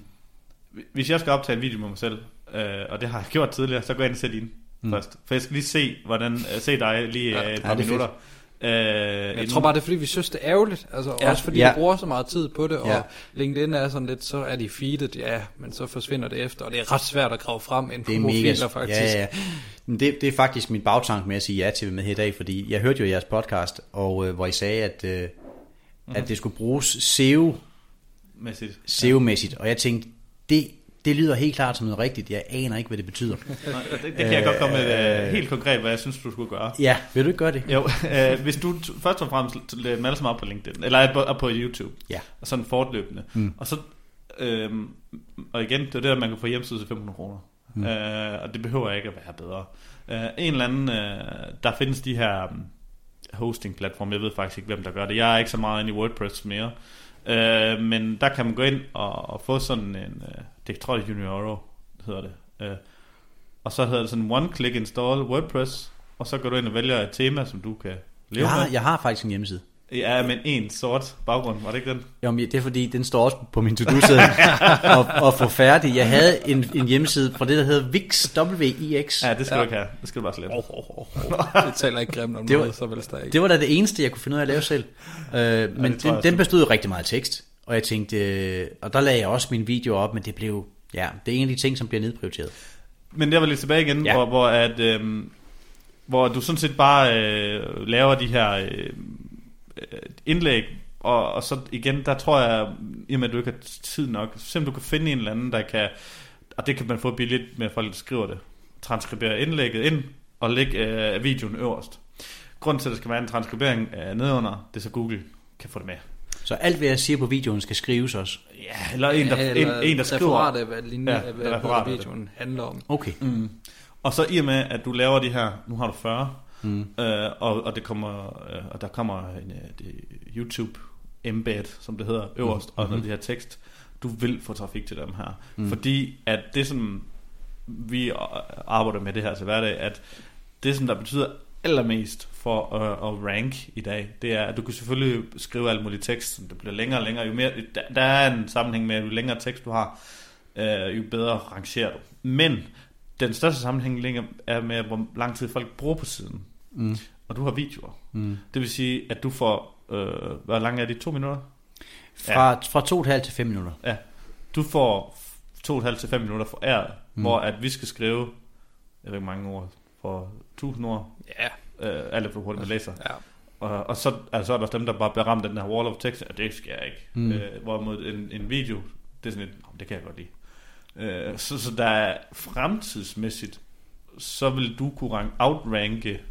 hvis jeg skal optage en video med mig selv, øh, og det har jeg <laughs> gjort tidligere, så går jeg ind og ser din mm. først. For jeg skal lige se, hvordan, øh, se dig lige Ja. øh, et Ja, par er minutter. Øh, Jeg inden- tror bare, det er fordi, vi synes, det er ærgerligt. Altså, Ja. ja. Også fordi Ja. vi bruger så meget tid på det, og Ja. ja. LinkedIn er sådan lidt, så er de feedet, ja, men så forsvinder det efter, og det er ret svært at grave frem en Det er profiler, mega... faktisk. Ja, ja. Men det, det er faktisk min bagtank med at sige ja til med her i dag, fordi jeg hørte jo jeres podcast, og øh, hvor I sagde, at, øh, at det skulle bruges SEO, Mæssigt. SEO-mæssigt, og jeg tænkte, det, det lyder helt klart som noget rigtigt. Jeg aner ikke, hvad det betyder. <laughs> Nej, det, det kan jeg godt komme med øh, helt konkret, hvad jeg synes, du skulle gøre. Ja, vil du ikke gøre det? Jo, øh, hvis du t- først og fremmest lader dem alle sammen op på LinkedIn, eller op på YouTube, Ja. og sådan fortløbende. Mm. Og så, øh, og igen, det er det, at man kan få hjemmeside til 500 kroner. Mm. Øh, og det behøver ikke at være bedre. Øh, en eller anden, øh, der findes de her hosting-platforme, jeg ved faktisk ikke, hvem der gør det. Jeg er ikke så meget inde i WordPress mere. Øh, men der kan man gå ind og, og få sådan en, øh, det tror jeg Junioro hedder det. Øh, og så hedder det sådan one-click install WordPress, og så går du ind og vælger et tema, som du kan leve Jeg har, med. jeg har faktisk en hjemmeside. Ja, men en sort baggrund, var det ikke den? Jo, men det er fordi, den står også på min to-do-seddel <laughs> og, og få færdig. Jeg havde en, en hjemmeside fra det, der hedder Wix, W-I-X. Ja, det skal Ja. du ikke have. Det skal du bare slet. Oh, oh, oh, oh. Det taler ikke grimt om Det var- noget, så vel der ikke. Det var da det eneste, jeg kunne finde ud af at lave selv. Øh, men tror den, jeg den bestod jo rigtig meget af tekst. Og jeg tænkte, øh, og der lagde jeg også mine videoer op, men det blev, ja, det er en af de ting, som bliver nedprioriteret. Men jeg var lidt tilbage igen, Ja. ja. hvor, hvor, at, øhm, hvor du sådan set bare øh, laver de her øh, øh, indlæg, og, og så igen, der tror jeg, i og med at du ikke har tid nok, simpelthen du kan finde en eller anden, der kan, og det kan man få billigt med, at folk skriver det, transkribere indlægget ind, og lægge øh, videoen øverst. Grunden til, at der skal være en transkribering øh, nedenunder, det er så Google kan få det med. Så alt, hvad jeg siger på videoen, skal skrives også. Ja, eller en, der, Ja, en, eller en, der skriver... Referat af, hvad, linje, Ja, hvad, af hvad det. videoen handler om. Okay. Mm. Og så i og med, at du laver de her, nu har du 40, Mm. øh, og, og, det kommer, øh, og der kommer en øh, det, YouTube embed, som det hedder, øverst, mm. og noget af det her tekst, du vil få trafik til dem her. Mm. Fordi at det, som vi arbejder med det her til hverdag, at det, som der betyder allermest for at, at rank i dag, det er, at du kan selvfølgelig skrive alt muligt tekst, som det bliver længere og længere. Jo mere, der, der er en sammenhæng med, at jo længere tekst du har, øh, jo bedre rangerer du. Men den største sammenhæng ligger er med, hvor lang tid folk bruger på siden. Mm. Og du har videoer. Mm. Det vil sige, at du får, øh, hvor lang er det, to minutter? Fra, fra to og et halvt til fem minutter. Ja. Du får to og et halvt til fem minutter for æret, Mm. hvor at vi skal skrive, jeg ved ikke mange ord, for tusind ord, Ja, øh, alt hvor hurtigt man læser. ja. Og, og så, altså, så er der også dem, der bare bliver ramt af den her wall of text, og det skal jeg ikke. Mm. Øh, hvorimod en, en video, det er sådan "Nå, det kan jeg godt lide. Øh, så, så der er fremtidsmæssigt, så vil du kunne rank, outranke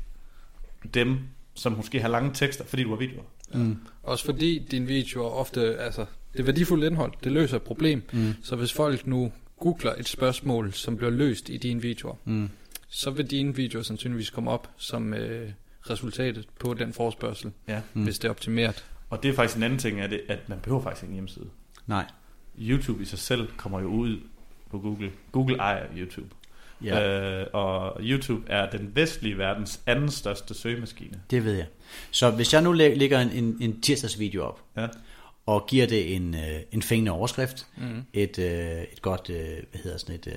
dem, som måske har lange tekster, fordi du har videoer. Mm. Også fordi dine videoer ofte, altså, det er værdifuldt indhold, det løser et problem. Mm. Så hvis folk nu googler et spørgsmål, som bliver løst i dine videoer, Mm. så vil dine videoer sandsynligvis komme op som øh, resultatet på den forspørgsel, Ja. mm. Mm. hvis det er optimeret. Og det er faktisk en anden ting, at, det, at man behøver faktisk ikke en hjemmeside. Nej. YouTube i sig selv kommer jo ud på Google. Google ejer YouTube. Ja, Øh, og YouTube er den vestlige verdens anden største søgemaskine. det ved jeg. Så hvis jeg nu læ- lægger en, en, en tirsdagsvideo op, Ja. og giver det en, øh, en fængende overskrift, Mm. et, øh, et godt, øh, hvad hedder sådan et øh,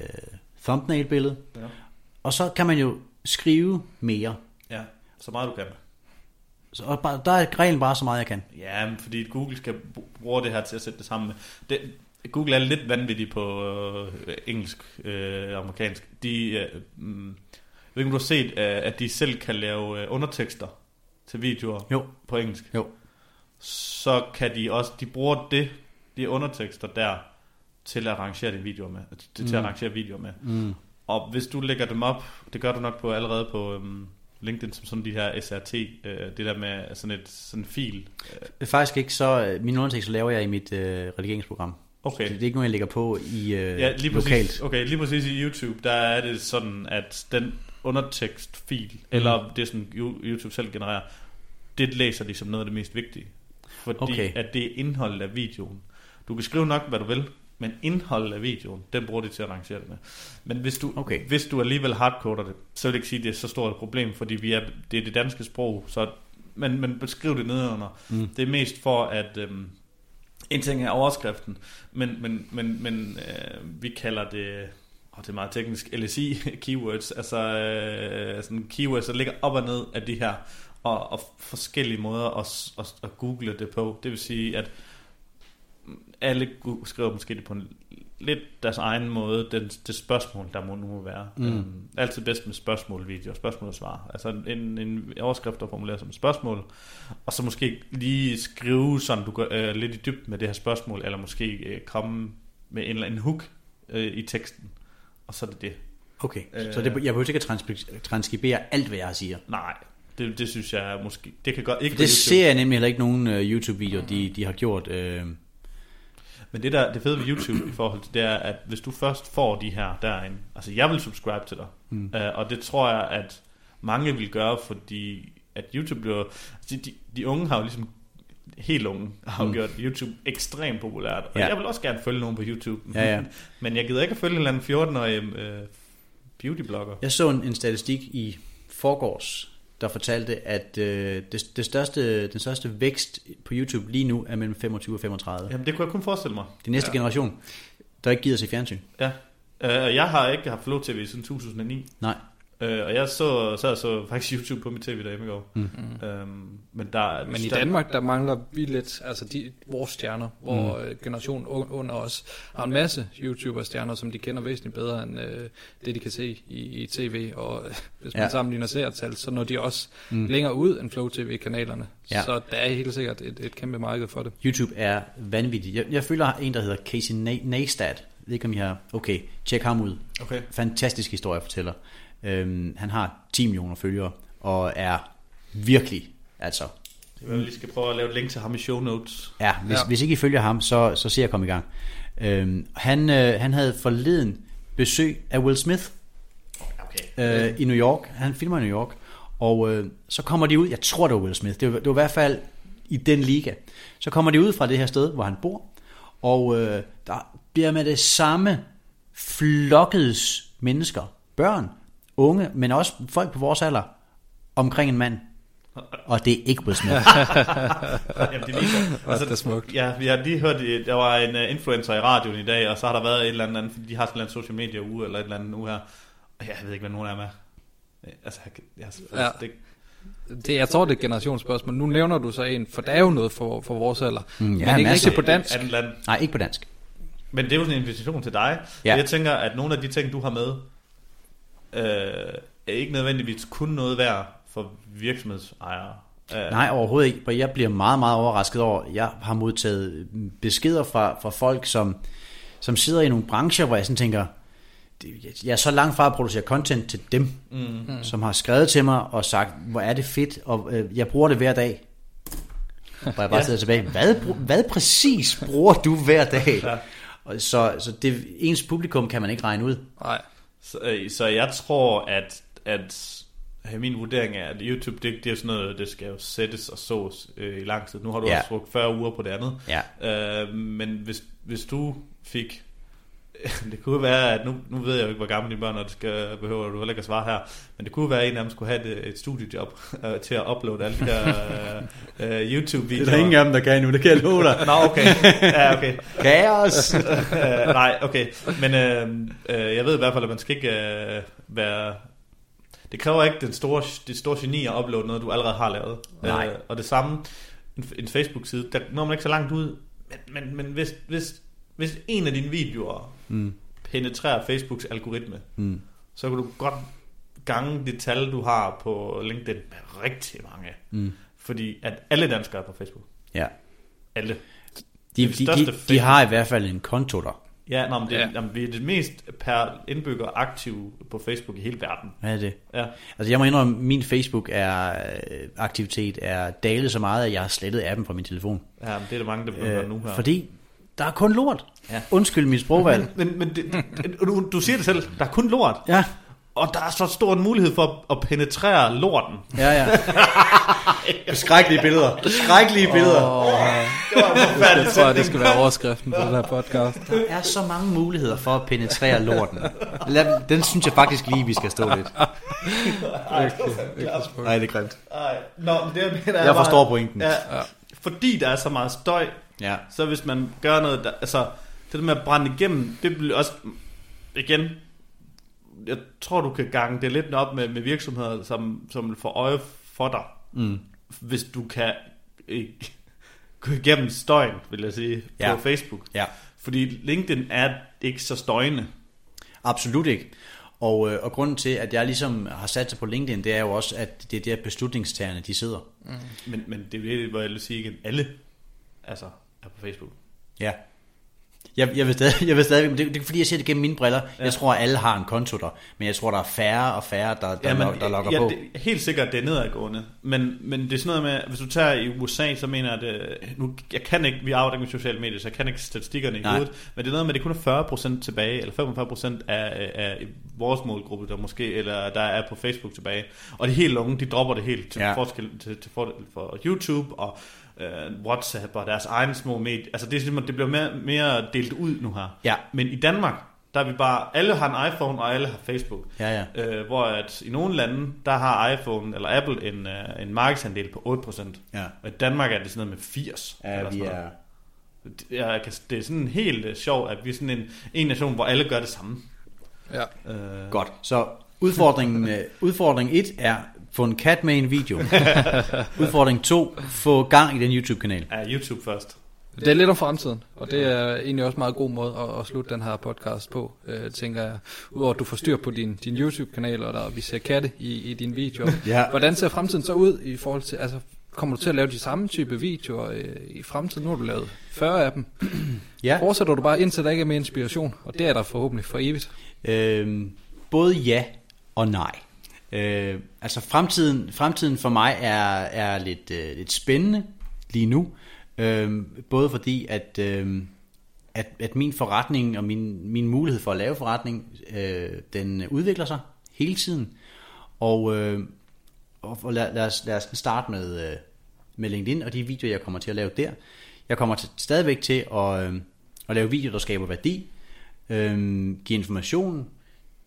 thumbnail-billede, Ja. og så kan man jo skrive mere. ja. Så meget du kan. Så, og bare, der er reglen bare så meget, jeg kan. Ja, fordi Google skal br- bruge det her til at sætte det sammen med. Det, Google er lidt vanvittig på øh, engelsk, øh, amerikansk. De, øh, mm, jeg ved ikke, om du har set, øh, at de selv kan lave øh, undertekster til videoer Jo. på engelsk. Jo. Så kan de også, de bruger det, de undertekster der, til at arrangere dine videoer med. Til, til at Mm. arrangere videoer med. Mm. Og hvis du lægger dem op, det gør du nok på allerede på øhm, LinkedIn, som sådan de her SRT, øh, det der med sådan et sådan en fil. Det er faktisk ikke så... øh, Mine undertekster laver jeg i mit øh, redigeringsprogram. Okay. Så det er ikke noget, jeg lægger på i øh, Ja, lige præcis, lokalt. okay, lige præcis i YouTube, der er det sådan, at den undertekstfil, mm. eller det som Yo- YouTube selv genererer, det læser de som noget af det mest vigtige. Fordi okay. at det er indholdet af videoen. Du kan skrive nok, hvad du vil, men indholdet af videoen, den bruger de til at arrangere det med. Men hvis du, Okay. hvis du alligevel hardcoder det, så vil jeg ikke sige, at det er så stort et problem, fordi vi er, det er det danske sprog, så men, men beskriv det nedenunder. Mm. Det er mest for, at øhm, en ting er overskriften, men, men, men, men øh, vi kalder det, og det er meget teknisk, LSI keywords, altså øh, sådan keywords, der ligger op og ned af de her, og, og forskellige måder at, at, at google det på. Det vil sige, at alle skriver måske det på en lidt deres egen måde, den, det spørgsmål, der må nu må være. Mm. Øhm, altid bedst med spørgsmål, video, spørgsmål og svar. Altså en, en overskrift, der formulerer som et spørgsmål, og så måske lige skrive sådan, du går øh, lidt i dybden med det her spørgsmål, eller måske øh, komme med en eller anden hook øh, i teksten, og så er det det. Okay, Øh. så det, jeg behøver ikke at transkri- transkribere alt, hvad jeg siger. Nej, det, det synes jeg måske, det kan godt, ikke på Det ser jeg nemlig heller ikke nogen uh, YouTube-videoer, de, de har gjort. Uh, Men det der det fede ved YouTube i forhold til det er, at hvis du først får de her derinde, altså jeg vil subscribe til dig, Mm. øh, og det tror jeg, at mange vil gøre, fordi at YouTube bliver, altså de, de unge har jo ligesom, helt unge, har jo Mm. gjort YouTube ekstremt populært, og ja. jeg vil også gerne følge nogen på YouTube, Ja, ja. men jeg gider ikke at følge en eller anden 14-årig øh, beautyblogger. Jeg så en, en statistik i forgårs, der fortalte, at øh, det, det største, den største vækst på YouTube lige nu er mellem 25 og 35. Jamen det kunne jeg kun forestille mig. Det næste ja. generation, der ikke gider se fjernsyn. Ja. Øh, jeg har ikke haft Flow TV siden 2009. Nej. Øh, og jeg så, så, så faktisk YouTube på mit tv derhjemme i går. Mm. Øhm, men der, Men i Danmark, der mangler vi lidt, altså de, vores stjerner, hvor mm. generationen un- under os har en masse YouTuber-stjerner, som de kender væsentligt bedre end øh, det, de kan se i, i tv. Og øh, hvis man Ja. sammenligner seertal, så når de også Mm. mm. længere ud end Flow TV-kanalerne. Ja. Så der er helt sikkert et, et kæmpe marked for det. YouTube er vanvittigt. Jeg, jeg følger en, der hedder Casey Neistat. Jeg ved ikke, om I har... Okay, tjek ham ud. Okay. Fantastisk historie fortæller. Øhm, han har 10 millioner følgere, og er virkelig, altså... Jeg lige skal prøve at lave et link til ham i show notes. Ja, hvis, ja. Hvis ikke I følger ham, så, så se at komme i gang. Øhm, han, øh, han havde forleden besøg af Will Smith Okay. øh, i New York. Han filmer i New York. Og øh, så kommer de ud, jeg tror det var Will Smith, det var, det var i hvert fald i den liga. Så kommer de ud fra det her sted, hvor han bor, og øh, der bliver med det samme flokkedes mennesker, børn, unge, men også folk på vores alder, omkring en mand. Og det er ikke Will Smith. <laughs> Jamen, det viser, Hvor er det smukt. Ja, vi har lige hørt, øh, der var en uh, influencer i radioen i dag, og så har der været et eller andet, fordi de har sådan en social media uge, eller et eller andet nu her. Og jeg ved ikke, hvad nogen er med. Altså, jeg, jeg, jeg, Ja. det, det. Jeg tror, det er et generationsspørgsmål. Nu nævner du så en, for der er jo noget for, for vores alder. Mm, men ja, det er ikke masser. rigtigt på dansk. Andet land. Nej, ikke på dansk. Men det er jo sådan en invitation til dig. Ja. Jeg tænker, at nogle af de ting, du har med, øh, er ikke nødvendigvis kun noget værd for virksomhedsejere. Øh, Nej, overhovedet ikke. For jeg bliver meget, meget overrasket over, jeg har modtaget beskeder fra, fra folk, som, som sidder i nogle brancher, hvor jeg sådan tænker, jeg er så langt fra at producere content til dem, Mm. som har skrevet til mig og sagt, hvor er det fedt, og øh, jeg bruger det hver dag. Hvor jeg bare Ja. sidder tilbage, hvad, hvad præcis bruger du hver dag? Ja. Og så, så det, ens publikum kan man ikke regne ud. Nej. Så, øh, så jeg tror, at, at min vurdering er, at YouTube, det, det er sådan noget, det skal jo sættes og sås øh, i lang tid. Nu har du ja. også brugt 40 uger på det andet. Ja. Øh, men hvis, hvis du fik... <laughs> Det kunne være, at nu, nu ved jeg jo ikke, hvor gamle dine børn er, det skal, behøver du heller ikke at svare her, men det kunne være, at en af dem skulle have et, et studiejob <laughs> øh, til at uploade alle de der øh, øh, YouTube-videoer. af dem, der kan nu, det kan jeg love dig. Nå, okay. Ja, okay. <laughs> Kaos! øh, nej, okay. Men øh, øh, jeg ved i hvert fald, at man skal ikke øh, være... Det kræver ikke den store, det store geni at uploade noget, du allerede har lavet. Nej. Øh, og det samme, en, en Facebook-side, der når man ikke så langt ud. Men, men, men hvis, hvis, hvis en af dine videoer Mm. penetrerer Facebooks algoritme, Mm. så kan du godt gange det tal, du har på LinkedIn med rigtig mange. Mm. Fordi at alle danskere er på Facebook. Ja. Alle. De, Det de, det de, de har i hvert fald en konto der. Ja, nå, men det, Ja. ja. Jamen, vi er det mest per indbygger aktive på Facebook i hele verden. Hvad er det? Ja. Altså jeg må indrømme, at min Facebook er, øh, aktivitet er dalet så meget, at jeg har slettet appen fra min telefon. Ja, men det er der mange, der begynder øh, nu her. Fordi der er kun lort. Ja. Undskyld mit sprogvalg. <laughs> Men, men det, det, du, du siger det selv, der er kun lort. ja, Og der er så stor en mulighed for at penetrere lorten. ja, ja. <laughs> Skrækkelige billeder. Skrækkelige billeder. Oh, Det var jeg forfærdeligt. tror, det skal være overskriften på den her podcast. Der er så mange muligheder for at penetrere lorten. Den synes jeg faktisk lige, vi skal stå lidt. <laughs> Nej, det er grimt. Ej, Nå, men det jeg er Jeg forstår pointen. Ja, fordi der er så meget støj Ja. Så hvis man gør noget, der, altså det der med at brænde igennem, det bliver også, igen, jeg tror du kan gange det lidt op med, med virksomheder, som, som vil få øje for dig, Mm. hvis du kan øh, gå igennem støjen, vil jeg sige, på Ja. Facebook. Ja, Fordi LinkedIn er ikke så støjende. absolut ikke. Og, øh, og grunden til, at jeg ligesom har sat sig på LinkedIn, det er jo også, at det er der beslutningstagerne, de sidder. Men, men det er jo det, hvor jeg vil sige igen, alle altså, er på Facebook. Ja. Jeg, jeg, vil stadig, <laughs> jeg vil stadig, men det, det er fordi, jeg ser det gennem mine briller. Ja. Jeg tror, at alle har en konto der, men jeg tror, der er færre og færre, der, der, Jamen, log, der logger ja, på. Det, helt sikkert, det er nedadgående. Men, men det er sådan noget med, hvis du tager i USA, så mener jeg, at øh, nu, jeg kan ikke, vi arbejder ikke med sociale medier, så jeg kan ikke statistikkerne i Nej. hovedet, men det er noget med, at det kun er 40% tilbage, eller 45% af, af vores målgruppe, der måske, eller der er på Facebook tilbage. Og de helt unge, de dropper det helt til Ja. ja. forskel til, til fordel for YouTube og øh, WhatsApp og deres egne små medier. Altså det, er simpelthen, det bliver mere, mere delt ud nu her. Ja. Men i Danmark, der er vi bare, alle har en iPhone, og alle har Facebook. Ja, ja. Øh, hvor at i nogle lande, der har iPhone eller Apple en, øh, en markedsandel på 8%. Ja. Og i Danmark er det sådan noget med 80. Ja, eller sådan er... noget. Det er, jeg kan- det er sådan helt øh, sjovt, at vi er sådan en, en nation, hvor alle gør det samme. Ja. Øh, Godt. Så udfordringen, øh, udfordring 1 er, få en kat med i en video. <laughs> udfordring 2, få gang i den YouTube-kanal. Ja, YouTube først. Det er lidt om fremtiden, og det er egentlig også en meget god måde at, at slutte den her podcast på, øh, tænker jeg. Udover at du får styr på din, din YouTube-kanal, og der vi ser katte i, i dine videoer. <laughs> Ja. Hvordan ser fremtiden så ud i forhold til, altså kommer du til at lave de samme type videoer øh, i fremtiden? Nu har du lavet 40 af dem. <clears throat> Ja. Fortsætter du bare indtil der ikke er mere inspiration, og det er der forhåbentlig for evigt. Øhm, både ja og nej. Øh, altså fremtiden, fremtiden for mig er, er lidt, øh, lidt spændende lige nu. Øh, både fordi, at, øh, at, at min forretning og min, min mulighed for at lave forretning, øh, den udvikler sig hele tiden. Og, øh, og lad, lad, os, lad os starte med, øh, med LinkedIn og de videoer, jeg kommer til at lave der. Jeg kommer til, stadigvæk til at, øh, at lave videoer, der skaber værdi, øh, give information,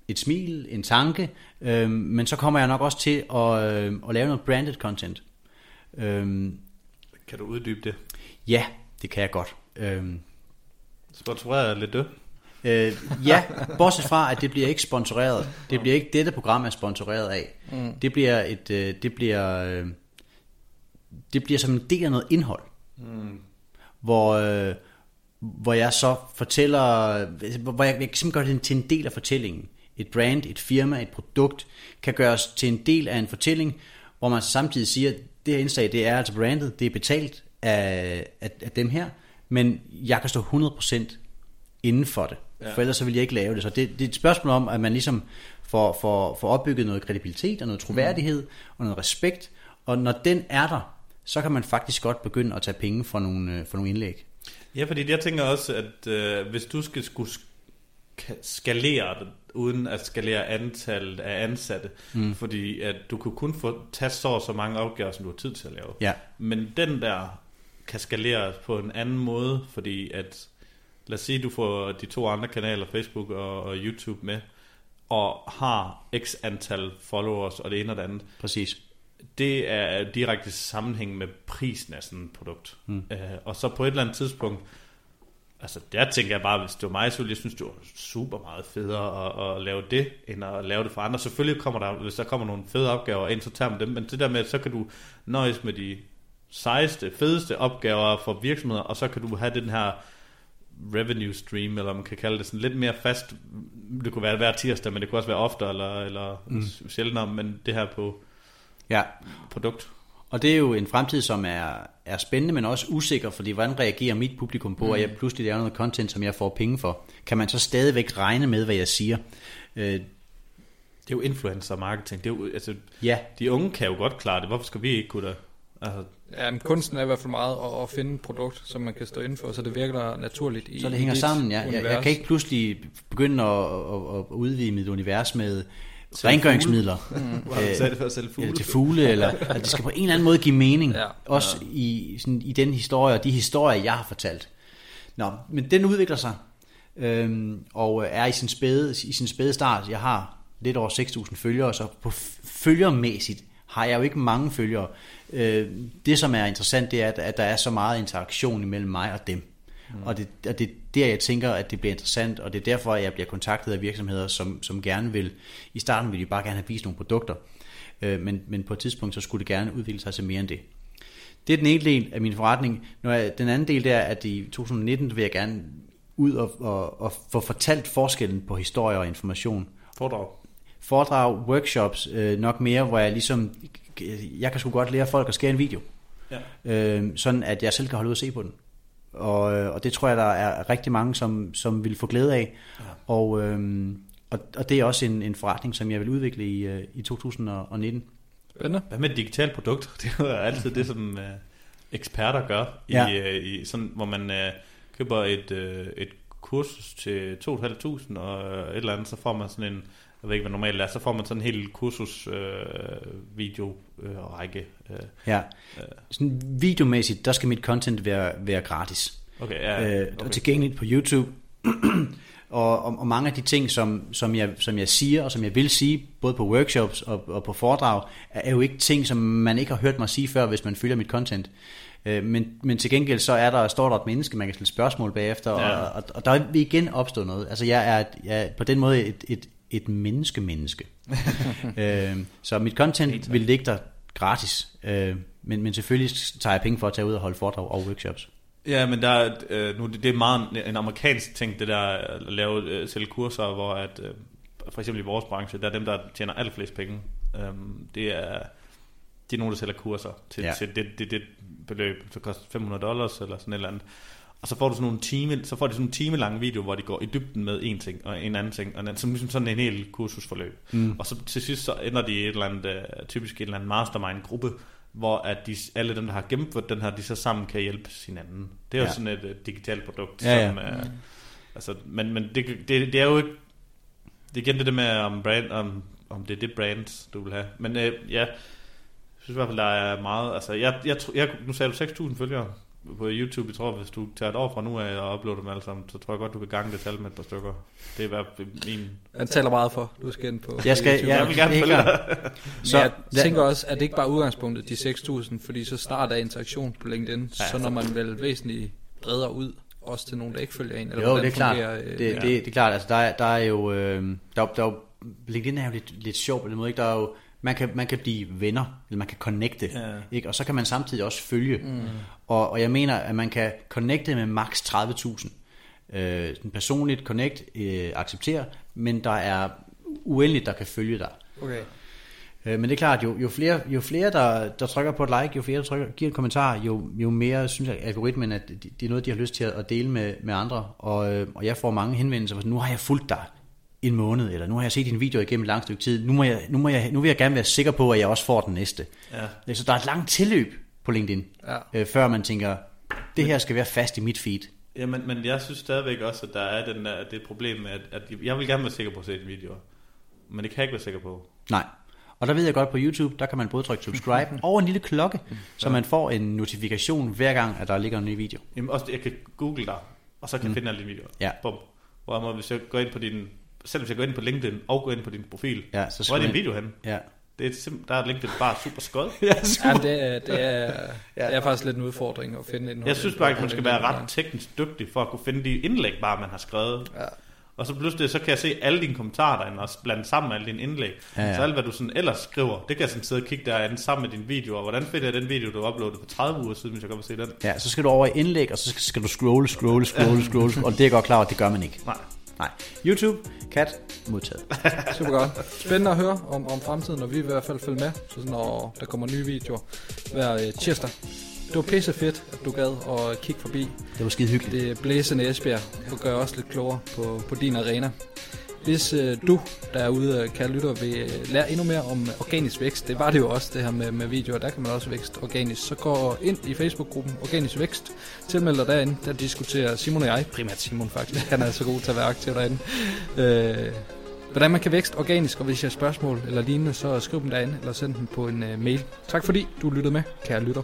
et smil, en tanke, øh, men så kommer jeg nok også til at, øh, at lave noget branded content. Øh, Kan du uddybe det? ja, det kan jeg godt. Øh, Sponsoreret er lidt død. Øh, ja, bortset fra, at det bliver ikke sponsoreret. Det bliver ikke dette program er sponsoreret af. Mm. Det bliver et, øh, det bliver, øh, det bliver som en del af noget indhold. Mm. Hvor, øh, hvor jeg så fortæller, hvor jeg, jeg simpelthen gøre det til en del af fortællingen. Et brand, et firma, et produkt kan gøres til en del af en fortælling, hvor man samtidig siger, det her indslag, det er altså brandet, det er betalt af, af, af dem her, men jeg kan stå 100% inden for det. Ja. For ellers så vil jeg ikke lave det. Så det, det er et spørgsmål om, at man ligesom får, får, får opbygget noget kredibilitet og noget troværdighed mm. og noget respekt. Og når den er der, så kan man faktisk godt begynde at tage penge for nogle, øh, for nogle indlæg. Ja, fordi jeg tænker også, at øh, hvis du skal skulle sk- skalere det, uden at skalere antallet af ansatte, mm. fordi at du kan kun få tage så så mange opgaver, som du har tid til at lave. Ja. Men den der kan skaleres på en anden måde, fordi at, lad os sige, du får de to andre kanaler, Facebook og, og YouTube med, og har x antal followers og det ene og det andet. Præcis. Det er direkte sammenhæng med prisen af sådan et produkt. Mm. Øh, og så på et eller andet tidspunkt, altså der tænker jeg bare, hvis det var mig, så ville jeg synes, det var super meget federe at, at lave det, end at lave det for andre. Selvfølgelig kommer der, hvis der kommer nogle fede opgaver ind, så tager man dem, men det der med, så kan du nøjes med de sejeste, fedeste opgaver for virksomheder, og så kan du have den her revenue stream, eller man kan kalde det sådan lidt mere fast. Det kunne være hver tirsdag, men det kunne også være oftere, eller, eller mm. sjældnere, men det her på Ja, produkt. Og det er jo en fremtid, som er, er spændende, men også usikker, fordi hvordan reagerer mit publikum på, mm. at jeg pludselig laver noget content, som jeg får penge for? Kan man så stadigvæk regne med, hvad jeg siger? Øh, Det er jo influencer marketing. Det er jo, altså, ja, de unge kan jo godt klare det. Hvorfor skal vi ikke kunne det? Altså, Ja, men kunsten er i hvert fald meget at, at finde et produkt, som man kan stå inden for, så det virker naturligt i så det hænger sammen. Ja. Jeg, jeg univers. kan ikke pludselig begynde at, at, at udvide mit univers med rengøringsmidler. hvor har du Øh, det for at sælge fugle? eller til fugle, eller <laughs> at det skal på en eller anden måde give mening, Ja. ja. også i, sådan, i den historie, og de historier, jeg har fortalt. Nå, men den udvikler sig, øhm, og er i sin, spæde, i sin spæde start. Jeg har lidt over 6.000 følgere, så på følgermæssigt har jeg jo ikke mange følgere. Øh, det, som er interessant, det er, at, at der er så meget interaktion imellem mig og dem. Mm. Og det, og det er der, jeg tænker, at det bliver interessant, og det er derfor, at jeg bliver kontaktet af virksomheder, som, som gerne vil, i starten vil de bare gerne have vist nogle produkter, øh, men, men på et tidspunkt, så skulle det gerne udvikle sig til mere end det. Det er den ene del af min forretning. Når jeg, den anden del det er, at i 2019 vil jeg gerne ud og, og, og få fortalt forskellen på historie og information. Foredrag. Foredrag, workshops, øh, nok mere, hvor jeg ligesom, jeg kan sgu godt lære folk at skære en video. Ja. Øh, sådan at jeg selv kan holde ud og se på den. Og, øh, og det tror jeg, der er rigtig mange, som, som vil få glæde af. Ja. Og, øh, og, og det er også en, en forretning, som jeg vil udvikle i, øh, i 2019. Spændende. Hvad med et digitalt produkt? <laughs> Det er altid det, som uh, eksperter gør, i, Ja. uh, i sådan, hvor man uh, køber et, uh, et kursus til 2.500 og et eller andet, så får man sådan en, jeg ved ikke, hvad normalt er, så får man sådan en hel kursus uh, video uh, række. Uh, Ja. Sådan videomæssigt, der skal mit content være, være gratis. okay, ja, øh, okay. og tilgængeligt på YouTube. <clears throat> og, og, og mange af de ting, som, som, jeg, som jeg siger, og som jeg vil sige, både på workshops og, og på foredrag, er, jo ikke ting, som man ikke har hørt mig sige før, hvis man følger mit content. Øh, men, men til gengæld så er der, står der et menneske, man kan stille spørgsmål bagefter, Ja. og, og, og der vil igen opstå noget. Altså jeg er, jeg er på den måde et, et, et menneske-menneske. <laughs> øh, så mit content vil ligge der gratis, øh, men, men selvfølgelig tager jeg penge for at tage ud og holde foredrag og workshops. Ja, men der er, øh, nu, det, det er meget en amerikansk ting, det der at lave øh, sælge kurser, hvor at, øh, for eksempel i vores branche, der er dem, der tjener allerflest penge. Øhm, det er det er nogen, der sælger kurser til, ja. til det, det, det beløb, så koster 500 dollars eller sådan et eller andet. Og så får du sådan nogle time, så får de sådan en time lang video, hvor de går i dybden med en ting og en anden ting, og en anden, som ligesom sådan en hel kursusforløb. Mm. Og så til sidst så ender de i et eller andet, øh, typisk et eller andet mastermind-gruppe, hvor at de, alle dem, der har gennemført den her, de så sammen kan hjælpe hinanden. Det er jo Ja. sådan et uh, digitalt produkt, Ja, ja. som, uh, altså, men, men det, det, det er jo ikke, det er igen det der med, om, brand, om, om det er det brand, du vil have. Men uh, ja, jeg synes i hvert fald, der er meget, altså, jeg, jeg, tror- jeg, nu sagde du 6.000 følgere på YouTube, jeg tror, hvis du tager et år fra nu af og uploader dem alle sammen, så tror jeg godt, du kan gange det tal med et par stykker. Det er i hvert fald min... Han taler meget for, du skal ind på Jeg skal, YouTube. jeg, Jeg vil gerne følge. Så jeg tænker også, at det ikke bare udgangspunktet, de 6.000, fordi så starter interaktion på LinkedIn, ja, så når man vel væsentligt bredere ud, også til nogen, der ikke følger en, eller Jo, det er klart. fungerer, øh, Det, det, det er klart. Altså, der, er, der er jo... Øh, der, der er jo LinkedIn er jo lidt, lidt sjov på den måde. Ikke? Der er jo, man, kan, man kan blive venner, eller man kan connecte, Ja. ikke? og så kan man samtidig også følge. Mm. Og, og jeg mener, at man kan connecte med maks 30.000. Øh, personligt connect, øh, acceptere, men der er uendeligt, der kan følge dig. Okay. Øh, Men det er klart, jo, jo flere, jo flere der, der trykker på et like, jo flere der trykker, giver en kommentar, jo, jo mere synes jeg algoritmen, at det, er noget, de har lyst til at dele med, med andre. Og, øh, og jeg får mange henvendelser, hvor sådan, nu har jeg fulgt dig en måned, eller nu har jeg set din video igennem et langt stykke tid, nu, må jeg, nu, må jeg, nu vil jeg gerne være sikker på, at jeg også får den næste. Ja. Så der er et langt tilløb på LinkedIn, Ja. øh, før man tænker, det her skal være fast i mit feed. Ja, men, men jeg synes stadigvæk også, at der er den der, det et problem med, at, at jeg vil gerne være sikker på at se dine videoer. Men det kan jeg ikke være sikker på. Nej. Og der ved jeg godt på YouTube, der kan man både trykke subscribe <laughs> og en lille klokke, så man får en notifikation hver gang, at der ligger en ny video. Jamen også, jeg kan google dig, og så kan jeg finde alle dine videoer. Ja. Bum. Hvorimod, hvis jeg går ind på din, selv hvis jeg går ind på LinkedIn og går ind på din profil, Ja, så hvor er din video henne? Ja. Det er simp- der er LinkedIn bare super skød. <laughs> Ja, det er, det, er, det er faktisk lidt en udfordring at finde indhold. Jeg synes bare, at man skal være ret teknisk dygtig for at kunne finde de indlæg, bare man har skrevet. Ja. Og så pludselig, så kan jeg se alle dine kommentarer derinde, og blande sammen med alle dine indlæg. Ja, Ja. Så alt, hvad du sådan ellers skriver, det kan jeg sådan sidde og kigge derinde sammen med dine videoer. Hvordan finder jeg den video, du uploadede for 30 uger siden, hvis jeg godt vil se den? Ja, så skal du over i indlæg, og så skal- skal du scrolle, scrolle, scrolle, scrolle, og det er godt klar at det gør man ikke. Nej. Nej. YouTube, kat, modtaget. <laughs> Super godt. Spændende at høre om, om fremtiden, og vi vil i hvert fald følge med, så når der kommer nye videoer hver øh, tirsdag. Det var pisse fedt, at du gad at kigge forbi. Det var skide hyggeligt. Det blæsende Esbjerg, og gør os lidt klogere på, på din arena. Hvis øh, du derude, øh, kære lytter, vil øh, lære endnu mere om øh, organisk vækst, det var det jo også det her med, med videoer, der kan man også vækst organisk, så gå ind i Facebook-gruppen Organisk Vækst, tilmeld dig derinde, der diskuterer Simon og jeg, primært Simon faktisk, han er så god til at være aktiv derinde, øh, hvordan man kan vækst organisk, og hvis jeg har spørgsmål eller lignende, så skriv dem derinde, eller send dem på en øh, mail. Tak fordi du lyttede med, kære lytter.